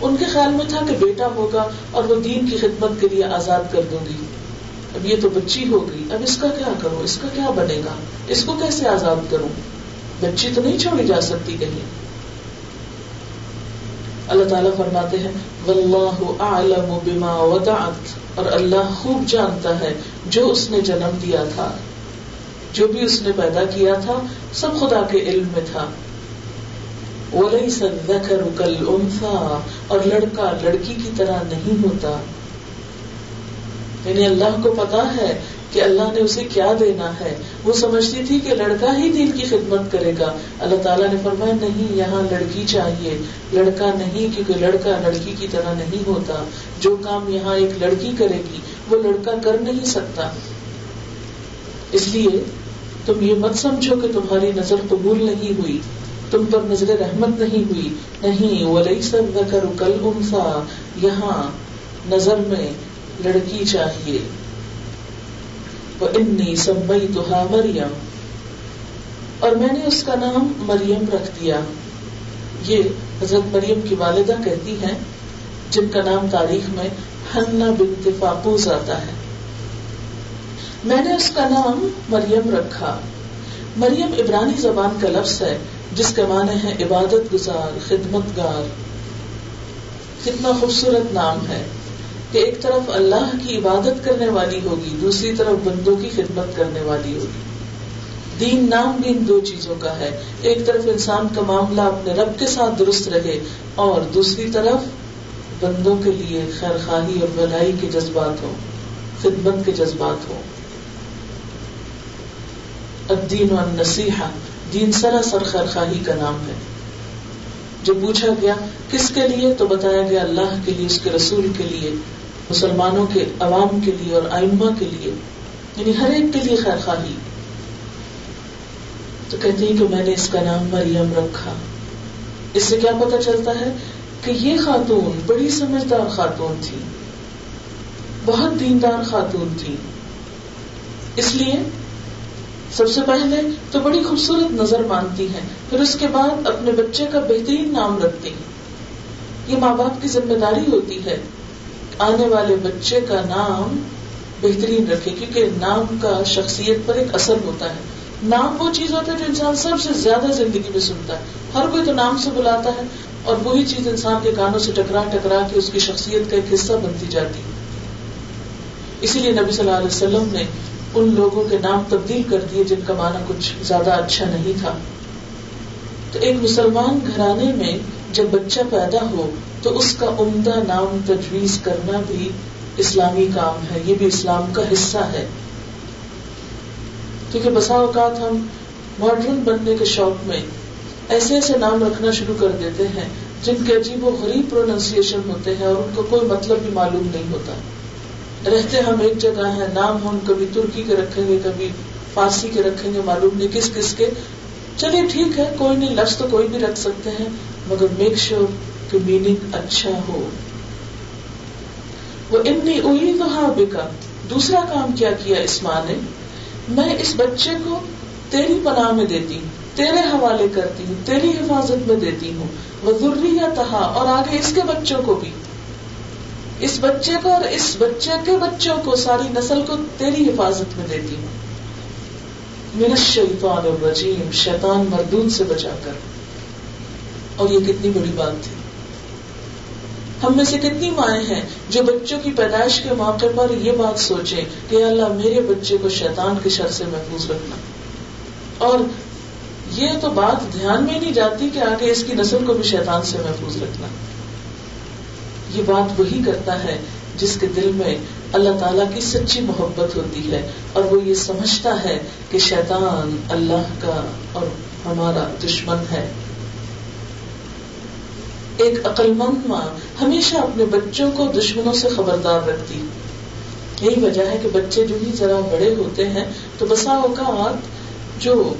ان کے خیال میں تھا کہ بیٹا ہوگا اور وہ دین کی خدمت کے لیے آزاد کر دوں گی۔ اب یہ تو بچی ہو گئی، اب اس کا کیا کروں؟ اس کا کیا بنے گا؟ اس کو کیسے آزاد کروں؟ بچی تو نہیں چھوڑی جا سکتی کہیں۔ اللہ تعالیٰ فرماتے ہیں، واللہ اعلم بما ودعت اور اللہ خوب جانتا ہے جو اس نے جنم دیا تھا۔ جو بھی اس نے پیدا کیا تھا، سب خدا کے علم میں تھا۔ وَلَيْسَ الذَّكَرُ كَالْأُنْثَى اور لڑکا لڑکی کی طرح نہیں ہوتا۔ یعنی اللہ کو پتا ہے کہ اللہ نے اسے کیا دینا ہے۔ وہ سمجھتی تھی کہ لڑکا ہی دین کی خدمت کرے گا۔ اللہ تعالیٰ نے فرمایا، نہیں، یہاں لڑکی چاہیے۔ لڑکا نہیں، کیونکہ لڑکا لڑکی کی طرح نہیں ہوتا۔ جو کام یہاں ایک لڑکی کرے گی، وہ لڑکا کر نہیں سکتا۔ اس لیے تم یہ مت سمجھو کہ تمہاری نظر قبول نہیں ہوئی۔ تم پر نظر رحمت نہیں ہوئی۔ نہیں ولی سب کر کل انسا یہاں نظر میں لڑکی چاہیے۔ انی سمئی تو مریم اور میں نے اس کا نام مریم رکھ دیا۔ یہ حضرت مریم کی والدہ کہتی ہیں، جن کا نام تاریخ میں ہننا بنت فاقوز آتا ہے۔ میں نے اس کا نام مریم رکھا۔ مریم عبرانی زبان کا لفظ ہے۔ جس کے معنی ہے عبادت گزار، خدمت گار۔ کتنا خوبصورت نام ہے کہ ایک طرف اللہ کی عبادت کرنے والی ہوگی، دوسری طرف بندوں کی خدمت کرنے والی ہوگی۔ دین نام بھی ان دو چیزوں کا ہے۔ ایک طرف انسان کا معاملہ اپنے رب کے ساتھ درست رہے اور دوسری طرف بندوں کے لیے خیر خواہی اور بھلائی کے جذبات ہوں، خدمت کے جذبات ہوں۔ الدین و نصیحہ دین سراسر خیر خواہی کا نام ہے۔ جب پوچھا گیا، کس کے لیے؟ تو بتایا گیا، اللہ کے لیے، اس کے رسول کے لیے، مسلمانوں کے عوام کے لیے اور آئمہ کے لیے۔ یعنی ہر ایک کے لیے خیر خواہی تو کہتے ہیں کہ میں نے اس کا نام مریم رکھا۔ اس سے کیا پتا چلتا ہے کہ یہ خاتون بڑی سمجھدار خاتون تھی بہت دیندار خاتون تھی اس لیے سب سے پہلے تو بڑی خوبصورت نظر مانتی ہیں پھر اس کے بعد اپنے بچے کا بہترین نام رکھتی ہیں یہ ماں باپ کی ذمہ داری ہوتی ہے۔ آنے والے بچے کا نام بہترین رکھے، کیونکہ نام کا شخصیت پر ایک اثر ہوتا ہے۔ نام وہ چیز ہوتا ہے جو انسان سب سے زیادہ زندگی میں سنتا ہے۔ ہر کوئی تو نام سے بلاتا ہے، اور وہی چیز انسان کے کانوں سے ٹکرا ٹکرا کے اس کی شخصیت کا ایک حصہ بنتی جاتی اسی لیے نبی صلی اللہ علیہ وسلم نے ان لوگوں کے نام تبدیل کر دیے جن کا معنی کچھ زیادہ اچھا نہیں تھا۔ تو ایک مسلمان گھرانے میں جب بچہ پیدا ہو، تو اس کا عمدہ نام تجویز کرنا بھی اسلامی کام ہے۔ یہ بھی اسلام کا حصہ ہے۔ کیونکہ بسا اوقات ہم ماڈرن بننے کے شوق میں ایسے ایسے نام رکھنا شروع کر دیتے ہیں، جن کے عجیب و غریب پروننسیشن ہوتے ہیں اور ان کو کوئی مطلب بھی معلوم نہیں ہوتا۔ رہتے ہم ایک جگہ ہیں، نام ہم کبھی ترکی کے رکھیں گے، کبھی فارسی کے رکھیں گے، معلوم نہیں کس کس کے۔ چلیے ٹھیک ہے، کوئی نہیں، لفظ تو کوئی بھی رکھ سکتے ہیں، مگر میک شیور کہ میننگ اچھا ہو۔ وہ انی بکا۔ دوسرا کام کیا کیا اس ماں نے؟ میں اس بچے کو تیری پناہ میں دیتی ہوں تیرے حوالے کرتی ہوں تیری حفاظت میں دیتی ہوں۔ وہ ضروری تہا اور آگے اس کے بچوں کو بھی۔ اس بچے کو اور اس بچے کے بچوں کو ساری نسل کو تیری حفاظت میں دیتی ہوں۔ من الشیطان الرجیم، شیطان مردود سے بچا کر۔ اور یہ کتنی بڑی بات تھی۔ ہم میں سے کتنی مائیں ہیں جو بچوں کی پیدائش کے موقع پر یہ بات سوچیں کہ اللہ میرے بچے کو شیطان کے شر سے محفوظ رکھنا۔ اور یہ تو بات دھیان میں نہیں جاتی کہ آگے اس کی نسل کو بھی شیطان سے محفوظ رکھنا۔ یہ بات وہی کرتا ہے جس کے دل میں اللہ تعالیٰ کی سچی محبت ہوتی ہے اور وہ یہ سمجھتا ہے کہ شیطان اللہ کا اور ہمارا دشمن ہے۔ ایک عقل مند ماں ہمیشہ اپنے بچوں کو دشمنوں سے خبردار رکھتی۔ یہی وجہ ہے کہ بچے جو ہی ذرا بڑے ہوتے ہیں تو بسا اوقات جو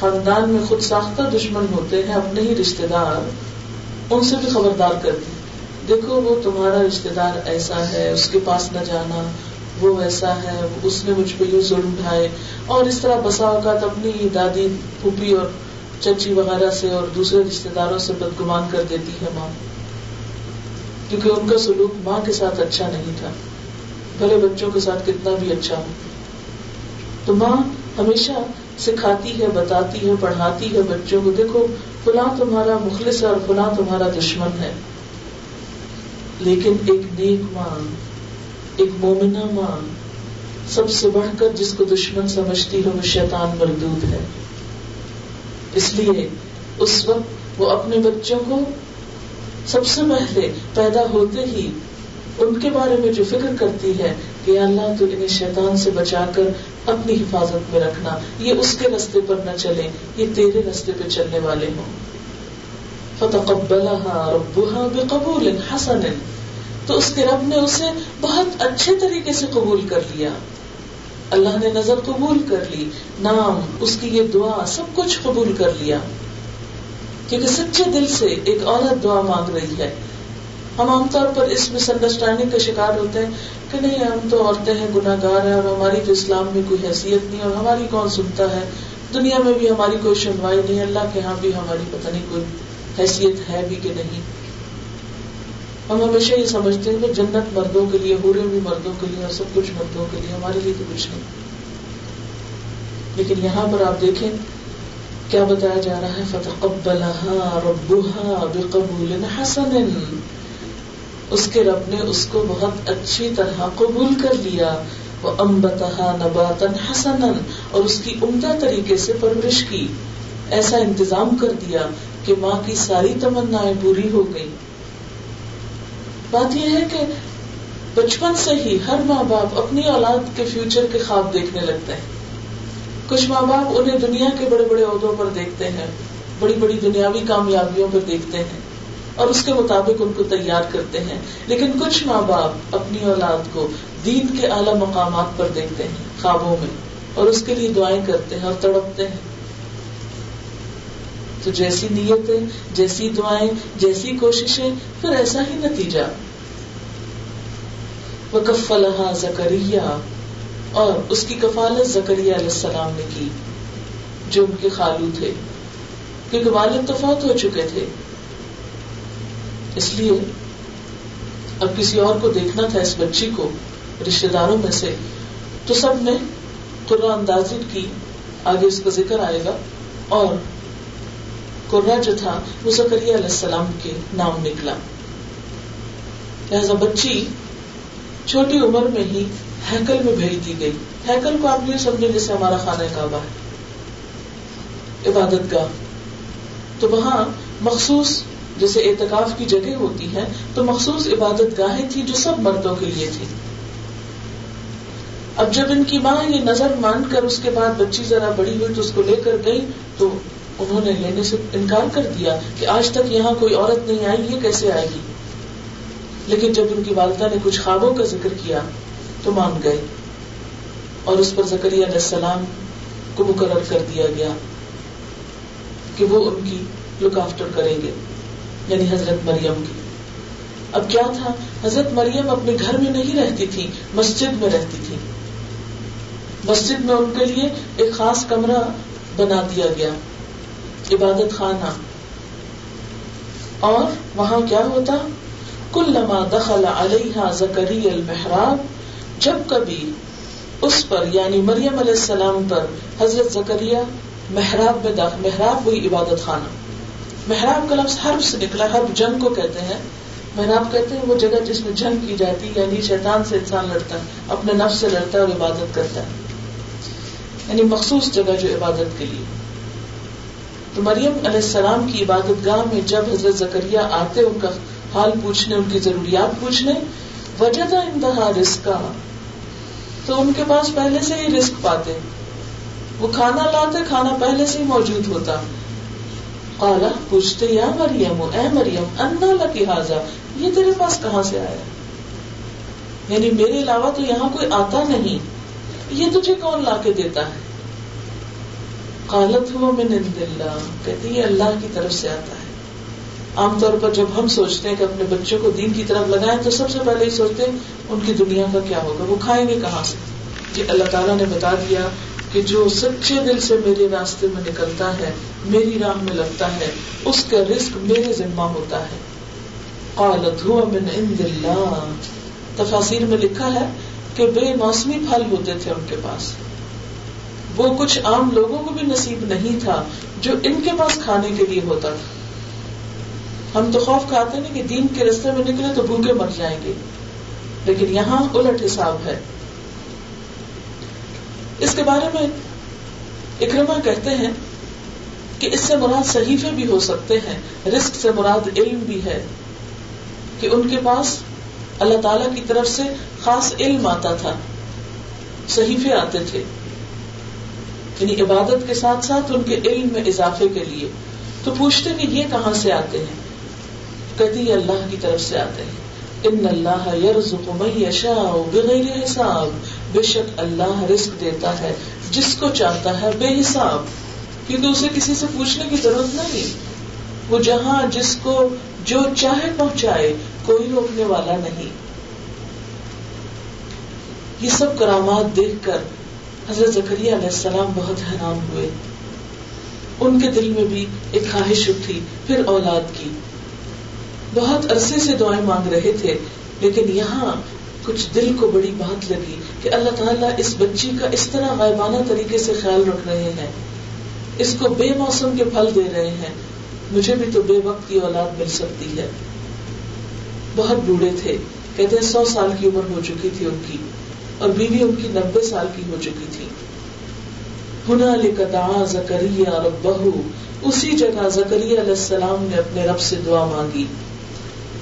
خاندان میں خود ساختہ دشمن ہوتے ہیں، اپنے ہی رشتے دار، ان سے بھی خبردار کرتی۔ دیکھو، وہ تمہارا رشتے دار ایسا ہے، اس کے پاس نہ جانا، وہ ویسا ہے، اس نے مجھ پہ یہ ظلم اٹھائے اور اس طرح بسا اوقات اپنی دادی، پھوپھی اور چچی وغیرہ سے اور دوسرے رشتے داروں سے بدگمان کر دیتی ہے ماں۔ کیونکہ ان کا سلوک ماں کے ساتھ اچھا نہیں تھا۔ بھلے بچوں کے ساتھ کتنا بھی اچھا ہو۔ تو ماں ہمیشہ سکھاتی ہے، بتاتی ہے، پڑھاتی ہے بچوں کو، دیکھو، فلاں تمہارا مخلص ہے اور فلاں تمہارا دشمن ہے۔ لیکن ایک نیک ماں ایک مومنہ ماں سب سے بڑھ کر جس کو دشمن سمجھتی ہے، وہ شیطان مردود ہے۔ اس لیے اس وقت وہ اپنے بچوں کو سب سے پہلے پیدا ہوتے ہی ان کے بارے میں جو فکر کرتی ہے کہ اللہ تو انہیں شیطان سے بچا کر اپنی حفاظت میں رکھنا، یہ اس کے رستے پر نہ چلے یہ تیرے رستے پہ چلنے والے ہوں۔ فتقبلها ربها بقبول حسن۔ تو اس کے رب نے اسے بہت اچھے طریقے سے قبول کر لیا۔ اللہ نے نظر قبول کر لی، نام، اس کی یہ دعا، سب کچھ قبول کر لیا۔ کیونکہ سچے دل سے ایک عورت دعا مانگ رہی ہے۔ ہم عام طور پر اس مس انڈرسٹینڈنگ کا شکار ہوتے ہیں کہ نہیں، ہم تو عورتیں ہیں گناہ گار ہیں، اور ہماری تو اسلام میں کوئی حیثیت نہیں، اور ہماری کون سنتا ہے؟ دنیا میں بھی ہماری کوئی سنوائی نہیں، اللہ کے ہاں بھی ہماری پتہ نہیں کوئی حیثیت ہے بھی کہ نہیں۔ ہم ہمیشہ یہ سمجھتے ہیں کہ جنت مردوں کے لیے ہورے بھی مردوں کے لیے اور سب کچھ مردوں کے لیے، ہمارے لیے تو کچھ نہیں۔ لیکن یہاں پر آپ دیکھیں، کیا بتایا جا رہا ہے؟ فتح ربها بقبول حسن۔ اس کے رب نے اس کو بہت اچھی طرح قبول کر لیا۔ وہ امبتہ نباتن حسن اور اس کی عمدہ طریقے سے پرورش کی۔ ایسا انتظام کر دیا کہ ماں کی ساری تمنا پوری ہو گئی بات یہ ہے کہ بچپن سے ہی ہر ماں باپ اپنی اولاد کے فیوچر کے خواب دیکھنے لگتے ہیں۔ کچھ ماں باپ انہیں دنیا کے بڑے بڑے عہدوں پر دیکھتے ہیں، بڑی بڑی دنیاوی کامیابیوں پر دیکھتے ہیں اور اس کے مطابق ان کو تیار کرتے ہیں۔ لیکن کچھ ماں باپ اپنی اولاد کو دین کے اعلی مقامات پر دیکھتے ہیں، خوابوں میں اور اس کے لیے دعائیں کرتے ہیں اور تڑپتے ہیں۔ تو جیسی نیتیں، جیسی دعائیں، جیسی کوششیں، پھر ایسا ہی نتیجہ۔ وکف وکفلہ زکریہ اور اس کی کفالت زکریہ علیہ السلام نے کی، جو ان کے خالو تھے، کیونکہ والد تو فوت ہو چکے تھے۔ اس لیے اب کسی اور کو دیکھنا تھا، اس بچی کو رشتے داروں میں سے، تو سب نے قرآن اندازی کی، آگے اس کا ذکر آئے گا۔ اور قرا جو تھا، وہ زکریہ علیہ السلام کے نام نکلا۔ لہذا بچی چھوٹی عمر میں ہی ہیکل میں بھیج دی گئی۔ ہیکل کو آپ یہ سمجھے جیسے ہمارا خانہ کعبہ ہے۔ عبادت گاہ۔ تو وہاں مخصوص جیسے اعتکاف کی جگہ ہوتی ہے تو مخصوص عبادت گاہیں تھی جو سب مردوں کے لیے تھی اب جب ان کی ماں یہ نظر مان کر اس کے بعد بچی ذرا بڑی ہوئی تو اس کو لے کر گئی، تو انہوں نے لینے سے انکار کر دیا کہ آج تک یہاں کوئی عورت نہیں آئی، یہ کیسے آئے گی؟ لیکن جب ان کی والدہ نے کچھ خوابوں کا ذکر کیا تو مان گئے اور اس پر زکری علیہ السلام کو مقرر کر دیا گیا کہ وہ ان کی لک آفٹر کریں گے یعنی حضرت مریم کی۔ اب کیا تھا؟ حضرت مریم اپنے گھر میں نہیں رہتی تھی، مسجد میں رہتی تھی۔ مسجد میں ان کے لیے ایک خاص کمرہ بنا دیا گیا۔ عبادت خانہ۔ اور وہاں کیا ہوتا؟ کل لما دخل علیہ زکری المحراب، جب کبھی اس پر یعنی مریم علیہ السلام پر حضرت زکریہ محراب میں داخل، محراب ہوئی عبادت خانہ۔ محراب کا لفظ حرب سے نکلا، حرب جنگ کو کہتے ہیں۔ محراب کہتے ہیں وہ جگہ جس میں جنگ کی جاتی ہے یعنی شیطان سے انسان لڑتا ہے، اپنے نفس سے لڑتا ہے اور عبادت کرتا ہے۔ یعنی مخصوص جگہ جو عبادت کے لیے۔ تو مریم علیہ السلام کی عبادت گاہ میں جب حضرت زکریہ آتے ان کا حال پوچھنے، ان کی ضروریات پوچھنے وجہ تھا انتہا رسک کا تو ان کے پاس پہلے سے ہی رسک پاتے۔ وہ کھانا لاتے، کھانا پہلے سے ہی موجود ہوتا۔ کالا پوچھتے، یا مریم، اے مریم، انا لکی حاضا یہ تیرے پاس کہاں سے آیا؟ یعنی میرے علاوہ تو یہاں کوئی آتا نہیں۔ یہ تجھے کون لا کے دیتا ہے؟ قالت ہوا من عند اللہ کہتی یہ اللہ کی طرف سے آتا ہے۔ عام طور پر جب ہم سوچتے ہیں کہ اپنے بچوں کو دین کی طرف لگائیں تو سب سے پہلے ہی سوچتے ہیں ان کی دنیا کا کیا ہوگا، وہ کھائیں گے کہاں سے؟ یہ اللہ تعالیٰ نے بتا دیا کہ جو سچے دل سے میرے راستے میں نکلتا ہے، میری راہ میں لگتا ہے، اس کا رسک میرے ذمہ ہوتا ہے۔ قالت ہوا من عند اللہ۔ تفاصیر میں لکھا ہے کہ بے موسمی پھل ہوتے تھے ان کے پاس۔ وہ کچھ عام لوگوں کو بھی نصیب نہیں تھا جو ان کے پاس کھانے کے لیے ہوتا تھا۔ ہم تو خوف کھاتے ہیں کہ دین کے رستے میں نکلے تو بھوکے مر جائیں گے۔ لیکن یہاں الٹ حساب ہے۔ اس کے بارے میں اکرما کہتے ہیں کہ اس سے مراد صحیفے بھی ہو سکتے ہیں رسک سے مراد علم بھی ہے۔ کہ ان کے پاس اللہ تعالی کی طرف سے خاص علم آتا تھا، صحیفے آتے تھے۔ یعنی عبادت کے ساتھ ساتھ ان کے علم میں اضافے کے لیے، تو پوچھتے کہ یہ کہاں سے آتے ہیں؟ کدی اللہ کی طرف سے آتے ہیں۔ ان اللہ یرزق من یشاء بغیر حساب، بے شک اللہ رزق دیتا ہے جس کو چاہتا ہے بے حساب۔ کیونکہ اسے کسی سے پوچھنے کی ضرورت نہیں۔ وہ جہاں جس کو جو چاہے پہنچائے، کوئی روکنے والا نہیں۔ یہ سب کرامات دیکھ کر حضرت زکری علیہ السلام بہت حیران ہوئے۔ ان کے دل میں بھی ایک خواہش اٹھی، پھر اولاد کی۔ بہت عرصے سے دعائیں مانگ رہے تھے، لیکن یہاں کچھ دل کو بڑی بات لگی کہ اللہ تعالیٰ اس بچی کا اس طرح غائبانہ طریقے سے خیال رکھ رہے ہیں۔ اس کو بے موسم کے پھل دے رہے ہیں۔ مجھے بھی تو بے وقت کی اولاد مل سکتی ہے۔ بہت بوڑھے تھے، کہتے ہیں سو سال کی عمر ہو چکی تھی ان کی۔ اور بیوی ان کی نبے سال کی ہو چکی تھی۔ ہنا لکھا زکری اور اسی جگہ زکری علیہ السلام نے اپنے رب سے دعا مانگی۔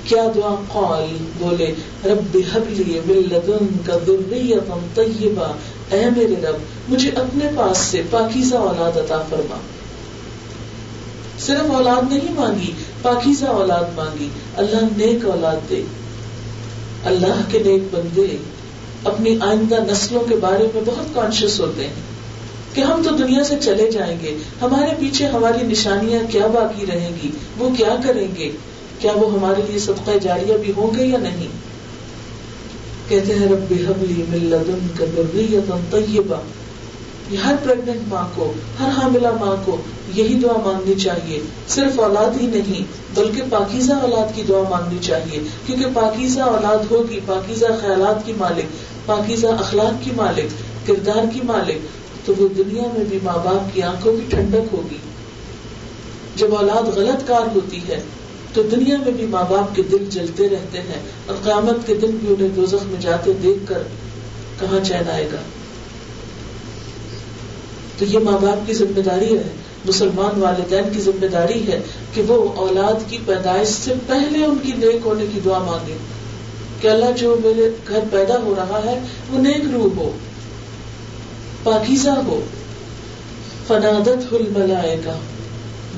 کیا دعا؟ قال، بولے، رب حبلی من لدنک ذریتا طیبا اے میرے رب، مجھے اپنے پاس سے پاکیزہ اولاد عطا فرما۔ صرف اولاد نہیں مانگی، پاکیزہ اولاد مانگی۔ اللہ نیک اولاد دے۔ اللہ کے نیک بندے۔ اپنی آئندہ نسلوں کے بارے میں بہت کانشیس ہوتے ہیں کہ ہم تو دنیا سے چلے جائیں گے، ہمارے پیچھے ہماری نشانیاں کیا باقی رہیں گی، وہ کیا کریں گے؟ کیا وہ ہمارے لیے صدقہ جاریہ بھی ہوں گے یا نہیں؟ کہتے ہیں، رب حبلی ملدن کا ذریتا طیبہ۔ یہ ہر پریگنٹ ماں کو، ہر حاملہ ماں کو یہی دعا مانگنی چاہیے۔ صرف اولاد ہی نہیں، بلکہ پاکیزہ اولاد کی دعا مانگنی چاہیے۔ کیونکہ پاکیزہ اولاد ہوگی، پاکیزہ خیالات کی مالک، پاکیزہ اخلاق کی مالک، کردار کی مالک، تو وہ دنیا میں بھی ماں باپ کی آنکھوں کی ٹھنڈک ہوگی۔ جب اولاد غلط کار ہوتی ہے، تو دنیا میں بھی ماں باپ کے دل جلتے رہتے ہیں اور قیامت کے دن بھی انہیں دوزخ میں جاتے دیکھ کر کہاں چین آئے گا؟ تو یہ ماں باپ کی ذمہ داری ہے، مسلمان والدین کی ذمہ داری ہے کہ وہ اولاد کی پیدائش سے پہلے ان کی نیک ہونے کی دعا مانگے۔ کہ اللہ جو میرے گھر پیدا ہو رہا ہے، وہ نیک روح ہو، پاکیزہ ہو۔ فنادت ہل ملائے الملائکہ،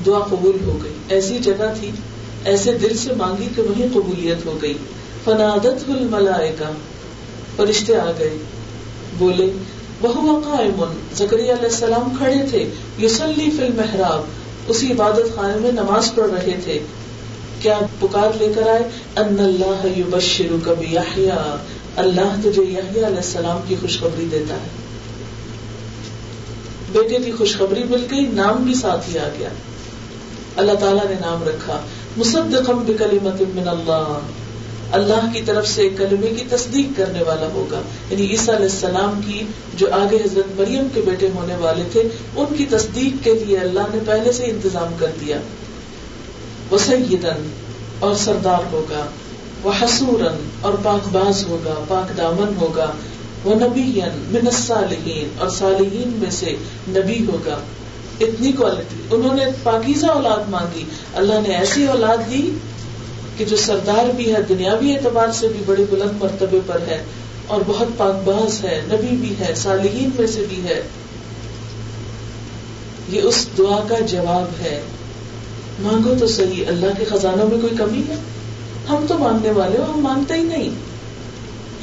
دعا قبول ہو گئی۔ ایسی جگہ تھی، ایسے دل سے مانگی کہ وہیں قبولیت ہو گئی۔ فنادت ہل ملائے الملائکہ، فرشتے آ گئے، بولے وہ قائم زکری علیہ السلام کھڑے تھے یوسلی فی المحراب، اسی عبادت خانے میں نماز پڑھ رہے تھے۔ کیا پکار لے کر آئے؟ ان اللہ یبشرک بیحییٰ اللہ تجھے یحییٰ علیہ السلام کی خوشخبری دیتا ہے۔ بیٹے کی خوشخبری مل گئی، نام بھی ساتھ ہی آ گیا۔ اللہ تعالیٰ نے نام رکھا مصدقم بکلمت من اللہ۔ اللہ کی طرف سے کلمے کی تصدیق کرنے والا ہوگا۔ یعنی عیسیٰ علیہ السلام کی جو آگے حضرت مریم کے بیٹے ہونے والے تھے، ان کی تصدیق کے لیے اللہ نے پہلے سے انتظام کر دیا۔ وہ سیدن اور سردار ہوگا وہ حسورن اور پاک باز ہوگا، پاک دامن ہوگا۔ وہ نبی من الصالحین، اور صالحین میں سے نبی ہوگا۔ اتنی کوالٹی انہوں نے پاکیزہ اولاد مانگی۔ اللہ نے ایسی اولاد دی کہ جو سردار بھی ہے، دنیاوی اعتبار سے بھی بڑے بلند مرتبے پر ہے اور بہت پاک باز ہے، نبی بھی ہے، صالحین میں سے بھی ہے۔ یہ اس دعا کا جواب ہے۔ مانگو تو صحیح، اللہ کے خزانوں میں کوئی کمی ہے؟ ہم تو مانگنے والے ہو، ہم مانتے ہی نہیں۔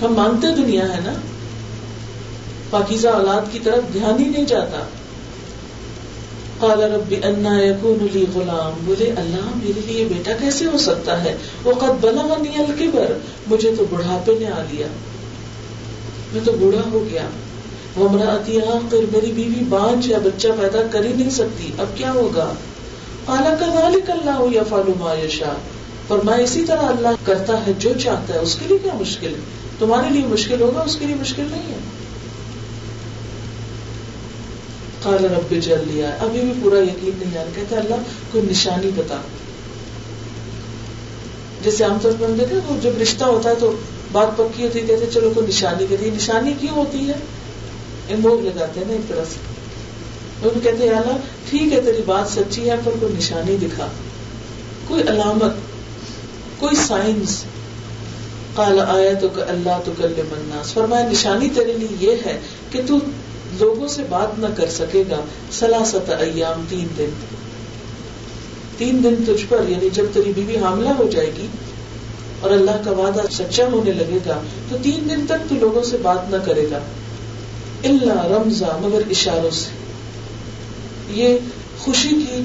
ہم مانتے دنیا ہے نا؟ پاکیزہ اولاد کی طرف دھیان ہی نہیں جاتا۔ قال رب انا يكون لي غلام. بولے اللہ میرے لیے بیٹا کیسے ہو سکتا ہے؟ وہ قد بلغني الكبر مجھے تو بڑھاپے نے آ لیا۔ میں تو بوڑھا ہو گیا۔ وامرأتي عاقر میری بیوی بانج یا بچہ پیدا کر ہی نہیں سکتی۔ اب کیا ہوگا؟ قال كذلك الله يفعل ما يشاء فرمایا اسی طرح اللہ کرتا ہے جو چاہتا ہے۔ اس کے لیے کیا مشکل؟ ہے تمہارے لیے مشکل ہوگا، اس کے لیے مشکل نہیں ہے۔ قال رب جل لیا ابھی بھی پورا یقین نہیں آ رہا کہتے اللہ کوئی نشانی بتا۔ جیسے عام طور پر ہم دیکھتے ہیں جب رشتہ ہوتا ہے تو بات پکی ہوتی ہے، کہتے چلو کوئی نشانی کہتی نشانی کیوں ہوتی ہے؟ موگ لگاتے ہیں نا ایک طرح سے۔ ان کہتے ہیں اللہ، ٹھیک ہے، تیری بات سچی ہے، پر کوئی نشانی دکھا۔ کوئی علامت، کوئی سائنس قال آیا تو اللہ تو کل مناس فرمایا، نشانی تیرے لیے یہ ہے کہ تو لوگوں سے بات نہ کر سکے گا سلاست ایام، تین دن۔ تین دن تجھ پر یعنی جب تیری بیوی حاملہ ہو جائے گی اور اللہ کا وعدہ سچا ہونے لگے گا، تو تین دن تک تو لوگوں سے بات نہ کرے گا۔ اللہ رمضا مگر اشاروں سے۔ یہ خوشی کی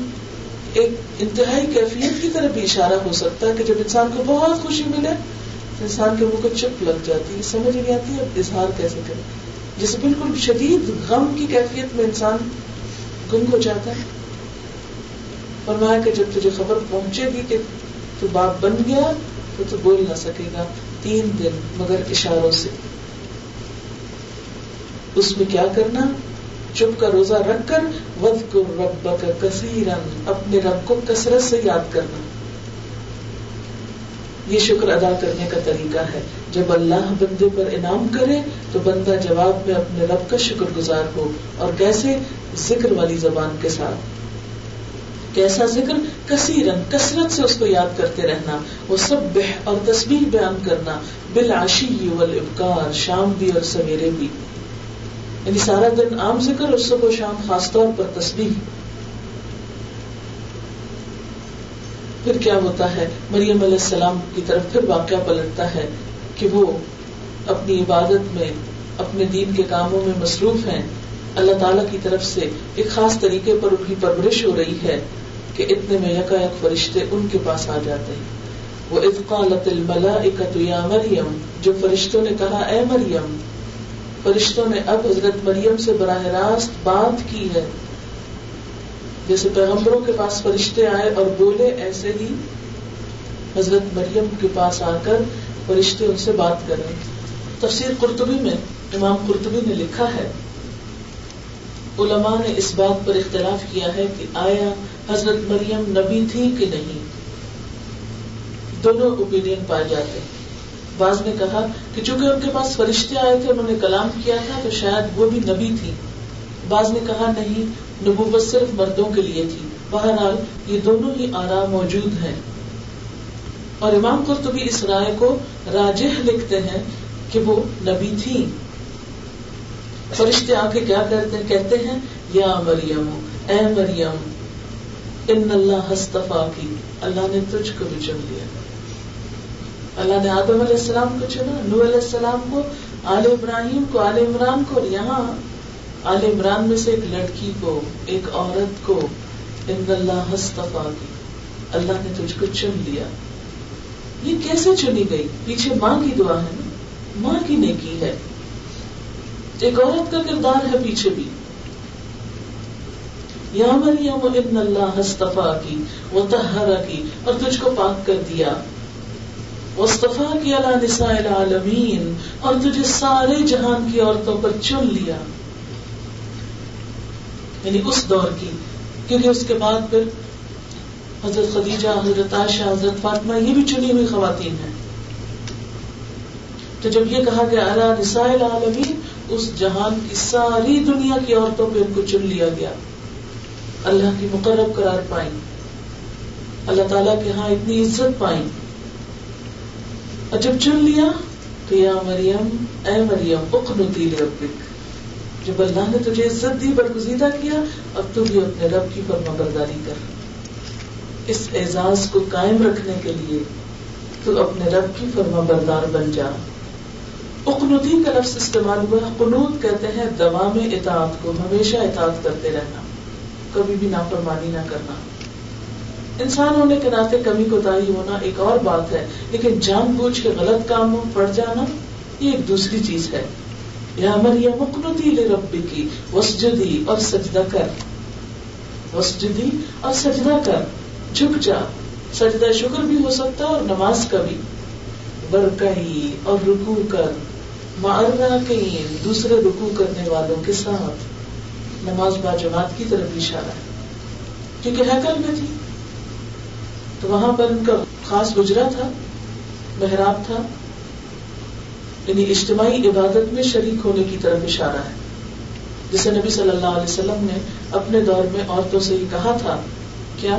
ایک انتہائی کیفیت کی طرف بھی اشارہ ہو سکتا ہے کہ جب انسان کو بہت خوشی ملے انسان کے منہ کو چپ لگ جاتی ہے، سمجھ نہیں آتی اب اظہار کیسے کرے۔ جسے بالکل شدید غم کی کیفیت میں انسان گم ہو جاتا ہے۔ فرمایا کہ جب تجھے خبر پہنچے گی کہ تو باپ بن گیا تو تو بول نہ سکے گا تین دن مگر اشاروں سے۔ اس میں کیا کرنا؟ چپ کا روزہ رکھ کر ود کو رب کا کثیر اپنے رب کو کثرت سے یاد کرنا۔ یہ شکر ادا کرنے کا طریقہ ہے۔ جب اللہ بندے پر انعام کرے تو بندہ جواب میں اپنے رب کا شکر گزار ہو۔ اور کیسے؟ ذکر والی زبان کے ساتھ۔ کیسا ذکر؟ کثیرن کثرت سے اس کو یاد کرتے رہنا۔ وہ سب بہ اور تصویر بیان کرنا۔ بالعشی والابکار شام بھی اور سویرے بھی۔ یعنی سارا دن عام ذکر، اور صبح و شام خاص طور پر تصویر پھر کیا ہوتا ہے؟ مریم علیہ السلام کی طرف پھر واقعہ پلٹتا ہے کہ وہ اپنی عبادت میں، اپنے دین کے کاموں میں مصروف ہیں۔ اللہ تعالیٰ کی طرف سے ایک خاص طریقے پر ان کی پرورش ہو رہی ہے کہ اتنے میں یکا یک فرشتے ان کے پاس آ جاتے ہیں۔ وہ اطقالت الملائکت یا مریم، جو فرشتوں نے کہا، اے مریم، فرشتوں نے اب حضرت مریم سے براہ راست بات کی ہے۔ جیسے پیغمبروں کے پاس فرشتے آئے اور بولے، ایسے ہی حضرت مریم کے پاس آ کر فرشتے ان سے بات کریں تفسیر قرطبی میں امام قرطبی نے لکھا ہے، علماء نے اس بات پر اختلاف کیا ہے کہ آیا حضرت مریم نبی تھی کہ نہیں؟ دونوں اوپینین پائے جاتے ہیں۔ بعض نے کہا کہ چونکہ ان کے پاس فرشتے آئے تھے، انہوں نے کلام کیا تھا تو شاید وہ بھی نبی تھی بعض نے کہا نہیں، نبوت صرف مردوں کے لیے تھی۔ بہرحال یہ دونوں ہی آرام موجود ہیں۔ اور امام قرطبی اس رائے کو راجح لکھتے ہیں کہ وہ نبی تھی فرشتے آ کے کیا کرتے ہیں کہتے ہیں، یا مریم، اے مریم، ان اللہ ہستفا کی اللہ نے تجھ کو بھی چن لیا۔ اللہ نے آدم علیہ السلام کو چنا نو علیہ السلام کو، آل ابراہیم کو، آل عمران کو، اور یہاں آل عمران میں سے ایک لڑکی کو، ایک عورت کو ان اللہ ہستفا کی۔ اللہ نے تجھ کو چن لیا۔ یہ کیسے چنی گئی؟ پیچھے ماں کی دعا ہے نا؟ ماں کی نیکی ہے۔ ایک عورت کا کردار ہے پیچھے بھی۔ یا مریم ان اللہ ہستفا کی، وہ تہرا کی، اور تجھ کو پاک کر دیا۔ وصطفا کی اللہ نساء العالمین، اور تجھے سارے جہان کی عورتوں پر چن لیا۔ یعنی اس دور کی۔ کیونکہ اس کے بعد پھر حضرت خدیجہ، حضرت عائشہ، حضرت فاطمہ، یہ بھی چنی ہوئی خواتین ہیں۔ تو جب یہ کہا گیا اللہ نساء العالمین، اس جہان کی ساری دنیا کی عورتوں پہ ان کو چن لیا گیا۔ اللہ کی مقرب قرار پائی۔ اللہ تعالیٰ کے ہاں اتنی عزت پائی۔ اور جب چن لیا، تو یا مریم، اے مریم، اقنتی لربک۔ جب اللہ نے تجھے عزت دی برگزیدہ کیا، اب تو بھی اپنے رب کی فرما برداری کر۔ اس اعزاز کو قائم رکھنے کے لیے تو اپنے رب کی فرما بردار بن جا۔ اقنتی کا لفظ استعمال ہوا قنوت کہتے ہیں دوا میں اطاعت کو، ہمیشہ اطاعت کرتے رہنا۔ کبھی بھی نافرمانی نہ کرنا۔ انسان ہونے کے ناطے کمی کو تاہی ہونا ایک اور بات ہے، لیکن جان بوجھ کے غلط کاموں، پڑ جانا، یہ ایک دوسری چیز ہے۔ یا مریم مقنتی لے کی وسجدی اور سجدہ کر۔ وسجدی اور سجدہ کر۔ جھک جا۔ سجدہ شکر بھی ہو سکتا اور نماز کا بھی۔ برکئی اور رکو کر۔ مارنا کہیں دوسرے رکو کرنے والوں کے ساتھ۔ نماز با جماعت کی طرف اشارہ ہے۔ کیونکہ ہیکل میں تھی۔ تو وہاں پر ان کا خاص گجرا تھا، محراب تھا۔ یعنی اجتماعی عبادت میں شریک ہونے کی طرف اشارہ ہے۔ جسے نبی صلی اللہ علیہ وسلم نے اپنے دور میں عورتوں سے یہ کہا تھا، کیا؟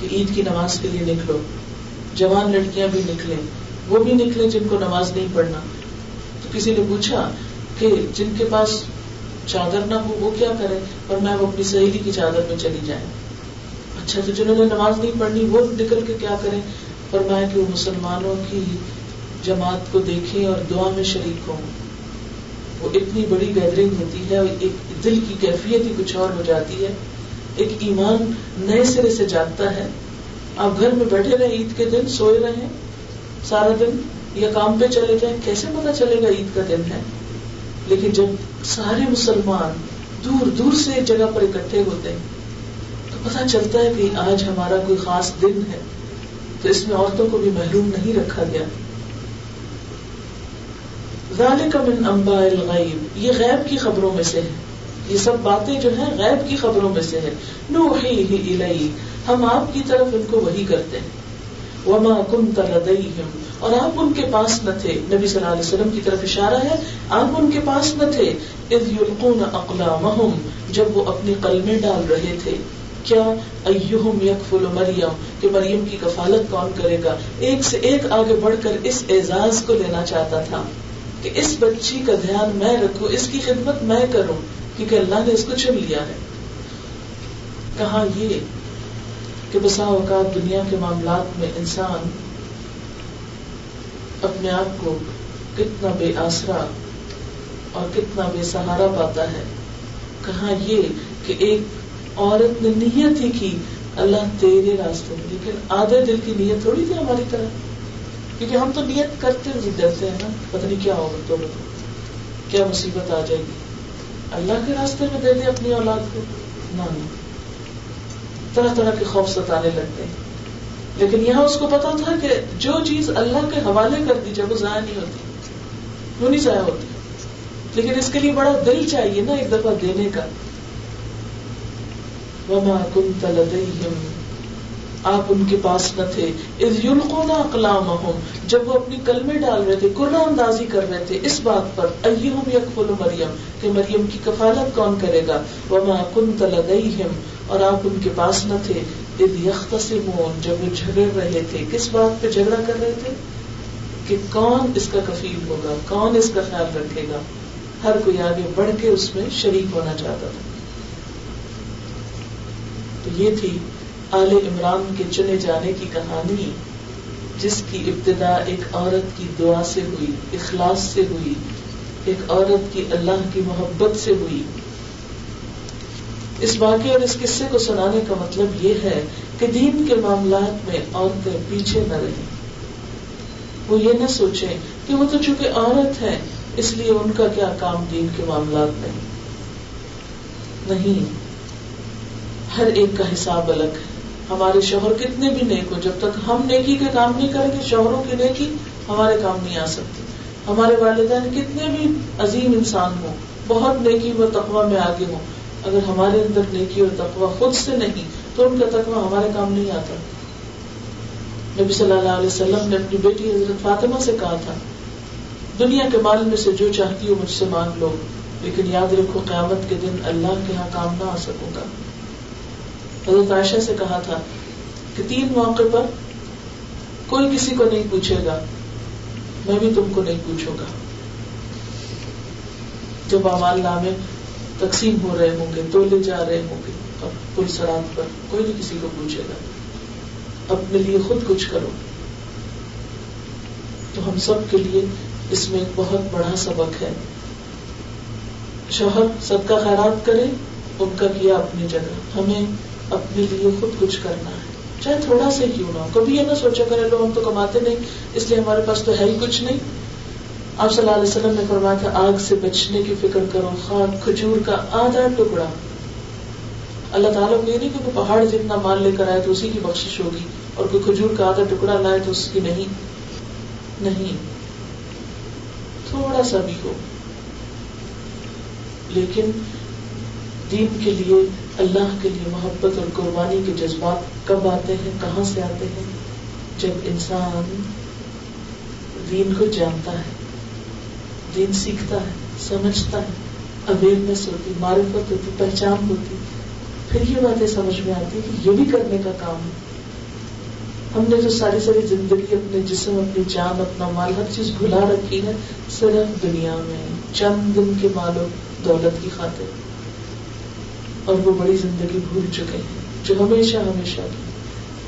کہ عید کی نماز کے لیے نکلو۔ جوان لڑکیاں بھی نکلیں۔ وہ بھی نکلیں جن کو نماز نہیں پڑھنا۔ تو کسی نے پوچھا کہ جن کے پاس چادر نہ ہو، وہ کیا کرے اور میں وہ اپنی سہیلی کی چادر میں چلی جائیں۔ اچھا تو جنہوں نے نماز نہیں پڑھنی، وہ نکل کے کیا کریں؟ فرمایا کہ وہ مسلمانوں کی جماعت کو دیکھیں اور دعا میں شریک ہوں۔ وہ اتنی بڑی گیدرنگ ہوتی ہے ایک دل کی کیفیت ہی کچھ اور ہو جاتی ہے۔ ایک ایمان نئے سرے سے جاگتا ہے۔ آپ گھر میں بیٹھے رہے عید کے دن سوئے رہے سارا دن یا کام پہ چلے جائیں، کیسے پتا چلے گا عید کا دن ہے؟ لیکن جب سارے مسلمان دور دور سے ایک جگہ پر اکٹھے ہوتے ہیں، تو پتا چلتا ہے کہ آج ہمارا کوئی خاص دن ہے۔ تو اس میں عورتوں کو بھی محروم نہیں رکھا گیا۔ ذالک من انباء الغیب، یہ غیب کی خبروں میں سے ہے۔ یہ سب باتیں جو ہیں غیب کی خبروں میں سے ہے۔ نوحیہ الی ہم آپ کی طرف ان کو وہی کرتے ہیں۔ وما کنت لدیہم، اور آپ ان کے پاس نہ تھے۔ نبی صلی اللہ علیہ وسلم کی طرف اشارہ ہے، آپ ان کے پاس نہ تھے۔ اذ یلقون اقلامہم، جب وہ اپنی قلمیں ڈال رہے تھے۔ کیا ایہم یکفل مریم، کہ مریم کی کفالت کون کرے گا؟ ایک سے ایک آگے بڑھ کر اس اعزاز کو لینا چاہتا تھا۔ کہ اس بچی کا دھیان میں رکھوں، اس کی خدمت میں کروں، کیونکہ اللہ نے اس کو چن لیا ہے۔ کہا یہ کہ بسا اوقات دنیا کے معاملات میں انسان اپنے آپ کو کتنا بے آسرا اور کتنا بے سہارا پاتا ہے؟ کہا یہ کہ ایک عورت نے نیت ہی کی، اللہ تیرے راستے میں، لیکن آدھے دل کی نیت تھوڑی تھی ہماری طرح؟ کیونکہ ہم تو نیت کرتے ہوئے ڈرتے ہیں نا؟ پتہ نہیں کیا ہوگا تو کیا مصیبت آ جائے گی؟ اللہ کے راستے میں دے دے اپنی اولاد کو؟ نہ طرح طرح کے خوف ستانے لگتے ہیں۔ لیکن یہاں اس کو پتا تھا کہ جو چیز اللہ کے حوالے کر دی جائے وہ ضائع نہیں ہوتی، وہ نہیں ضائع ہوتی۔ لیکن اس کے لیے بڑا دل چاہیے نا ایک دفعہ دینے کا۔ وما آپ ان کے پاس نہ تھے۔ اذ جب وہ اپنی کلمے ڈال رہے تھے قرآن اندازی کر رہے تھے، اس بات پر، ایہم یکفل مریم، کہ مریم کی کفالت کون کرے گا؟ وما كنت لديهم، اور آپ ان کے پاس نہ تھے۔ اذ يختصمون جب وہ جھگڑ رہے تھے، کس بات پہ جھگڑا کر رہے تھے؟ کہ کون اس کا کفیل ہوگا؟ کون اس کا خیال رکھے گا؟ ہر کوئی آگے بڑھ کے اس میں شریک ہونا چاہتا تھا۔ تو یہ تھی آل عمران کے چنے جانے کی کہانی، جس کی ابتدا ایک عورت کی دعا سے ہوئی، اخلاص سے ہوئی، ایک عورت کی اللہ کی محبت سے ہوئی۔ اس واقعے اور اس قصے کو سنانے کا مطلب یہ ہے کہ دین کے معاملات میں عورتیں پیچھے نہ رہیں۔ وہ یہ نہ سوچیں کہ وہ تو چونکہ عورت ہے، اس لیے ان کا کیا کام دین کے معاملات میں؟ نہیں، ہر ایک کا حساب الگ ہے۔ ہمارے شوہر کتنے بھی نیک ہو جب تک ہم نیکی کے کام نہیں کریں گے، شوہروں کی نیکی ہمارے کام نہیں آ سکتی۔ ہمارے والدین کتنے بھی عظیم انسان ہوں، بہت نیکی و تقوی میں آگے ہوں، اگر ہمارے اندر نیکی اور تقوی خود سے نہیں، تو ان کا تقوی ہمارے کام نہیں آتا۔ نبی صلی اللہ علیہ وسلم نے اپنی بیٹی حضرت فاطمہ سے کہا تھا، دنیا کے مال میں سے جو چاہتی ہو مجھ سے مانگ لو، لیکن یاد رکھو قیامت کے دن اللہ کے یہاں کام نہ آ سکوں گا۔ حضرت عائشہ سے کہا تھا کہ تین موقع پر کوئی کسی کو نہیں پوچھے گا، میں بھی تم کو نہیں پوچھوں گا۔ جب امال نامے تقسیم ہو رہے ہوں گے، تولے جا رہے ہوں گے اور پل سرات پر کوئی نہیں کسی کو پوچھے گا۔ اپنے لیے خود کچھ کرو۔ تو ہم سب کے لیے اس میں ایک بہت بڑا سبق ہے۔ شوہر صدقہ خیرات کرے، ان کا کیا اپنی جگہ۔ ہمیں اپنے لیے خود کچھ کرنا ہے۔ چاہے تھوڑا سا کیوں نہ کبھی یہ نہ سوچا کرے لو ہم تو کماتے نہیں، اس لیے ہمارے پاس تو ہے ہی کچھ نہیں۔ آپ صلی اللہ علیہ وسلم نے فرمایا تھا آگ سے بچنے کی فکر کرو خاک کھجور کا آدھا ٹکڑا۔ اللہ تعالیٰ کو یہ نہیں کہ پہاڑ جتنا مال لے کر آئے تو اسی کی بخش ہوگی، اور کوئی کھجور کا آدھا ٹکڑا لائے تو اس کی نہیں۔ نہیں۔ تھوڑا سا بھی ہو۔ لیکن دین کے لیے اللہ کے لیے محبت اور قربانی کے جذبات کب آتے ہیں؟ کہاں سے آتے ہیں؟ جب انسان دین کو جانتا ہے، دین سیکھتا ہے، سمجھتا ہے اویئرنیس ہوتی، معرفت ہوتی، پہچان ہوتی، پھر یہ باتیں سمجھ میں آتی کہ یہ بھی کرنے کا کام ہے۔ ہم نے جو ساری ساری زندگی اپنے جسم، اپنی جان، اپنا مال، ہر چیز بھلا رکھی ہے، صرف دنیا میں، چند دن کے مالوں دولت کی خاطر۔ اور وہ بڑی زندگی بھول چکے ہیں جو ہمیشہ ہمیشہ کی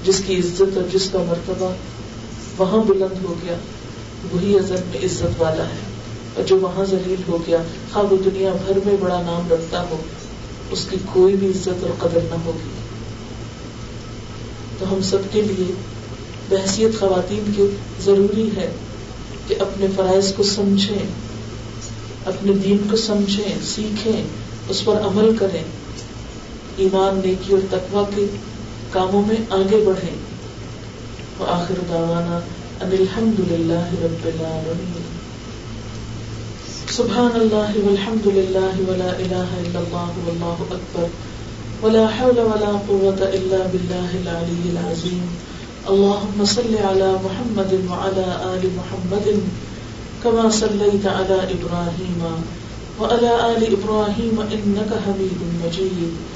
جس کی عزت اور جس کا مرتبہ وہاں بلند ہو گیا، وہی ازل میں عزت والا ہے۔ اور جو وہاں ذلیل ہو گیا ہاں وہ دنیا بھر میں بڑا نام رکھتا ہو، اس کی کوئی بھی عزت اور قدر نہ ہوگی۔ تو ہم سب کے لیے بحثیت خواتین کے ضروری ہے کہ اپنے فرائض کو سمجھیں، اپنے دین کو سمجھیں، سیکھیں، اس پر عمل کریں۔ ایمان، نیکی اور تقوی کے کاموں میں آگے بڑھے وآخر دعوانا ان الحمد للہ رب العالمین۔ سبحان اللہ والحمد للہ ولا الہ الا اللہ واللہ اکبر۔ ولا حول ولا قوة الا باللہ العلی العظیم۔ اللهم صل على محمد وعلى آل محمد كما صليت على إبراهيم وعلى آل إبراهيم إنك حميد مجيد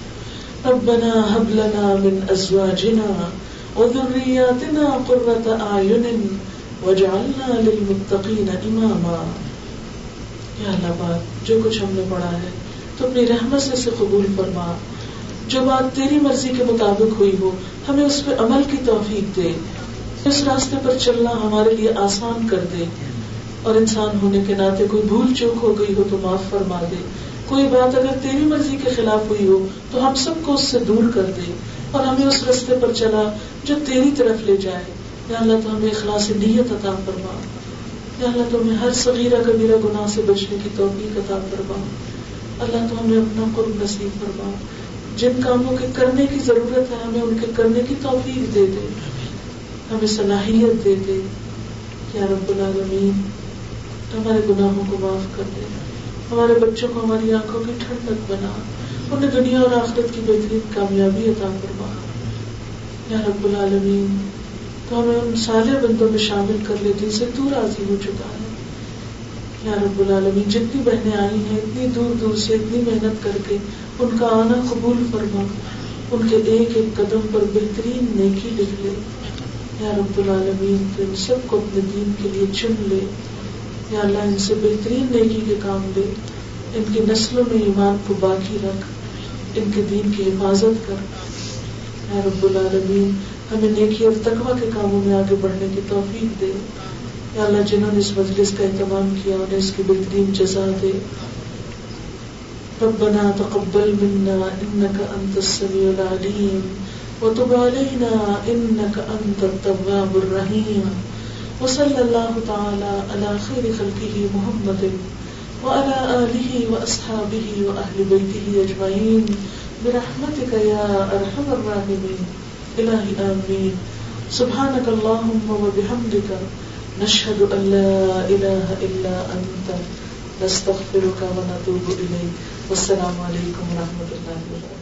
ربنا هب لنا من ازواجنا وذرياتنا قرة اعين واجعلنا للمتقين اماما یا اللہ بات جو کچھ ہم نے پڑھا ہے، تو اپنی رحمت سے اسے قبول فرما۔ جو بات تیری مرضی کے مطابق ہوئی ہو، ہمیں اس پہ عمل کی توفیق دے۔ اس راستے پر چلنا ہمارے لیے آسان کر دے۔ اور انسان ہونے کے ناطے کوئی بھول چوک ہو گئی ہو تو معاف فرما دے۔ کوئی بات اگر تیری مرضی کے خلاف ہوئی ہو تو ہم سب کو اس سے دور کر دے اور ہمیں اس رستے پر چلا جو تیری طرف لے جائے۔ یا اللہ تو ہمیں اخلاص نیت عطا فرما۔ یا اللہ تو ہمیں ہر صغیرہ کبیرہ گناہ سے بچنے کی توفیق عطا فرما۔ اللہ تو ہمیں اپنا قرب نصیب فرما۔ جن کاموں کے کرنے کی ضرورت ہے، ہمیں ان کے کرنے کی توفیق دے دے۔ ہمیں صلاحیت دے دے۔ یا رب العالمین، ہمارے گناہوں کو معاف کر دے۔ ہمارے بچوں کو ہماری آنکھوں کی ٹھنڈک بنا۔ انہیں دنیا اور آخرت کی بہترین کامیابی عطا فرما۔ یا رب العالمین، تو ہمیں ان سارے بندوں میں شامل کر لے جن سے تو راضی ہو چکا ہے۔ یا رب العالمین، جتنی بہنیں آئی ہیں، اتنی دور دور سے اتنی محنت کر کے ان کا آنا قبول فرما۔ ان کے ایک ایک قدم پر بہترین نیکی لکھ لے یا رب العالمین، تو ان سب کو اپنے دین کے لیے چن لے۔ یا اللہ ان سے بہترین نیکی کے کام لے ان کی نسلوں میں ایمان کو باقی رکھ، ان کے دین کی حفاظت کر۔ یا رب العالمین، ہمیں نیکی اور تقوی کے کاموں میں آگے بڑھنے کی توفیق دے۔ یا اللہ، جنہوں نے اس مجلس کا اہتمام کیا، انہیں اس کی بہترین جزا دے۔ ربنا تقبل منا انك انت السميع العليم وتب علينا انك انت التواب الرحيم وصلى الله تعالى على خير خلقه محمد وعلى اله واصحابه واهل بيته اجمعين برحمتك يا ارحم الراحمين الهي امين سبحانك اللهم وبحمدك نشهد ان لا اله الا انت نستغفرك ونتوب اليك والسلام علیکم و رحمۃ اللہ وبرکاتہ۔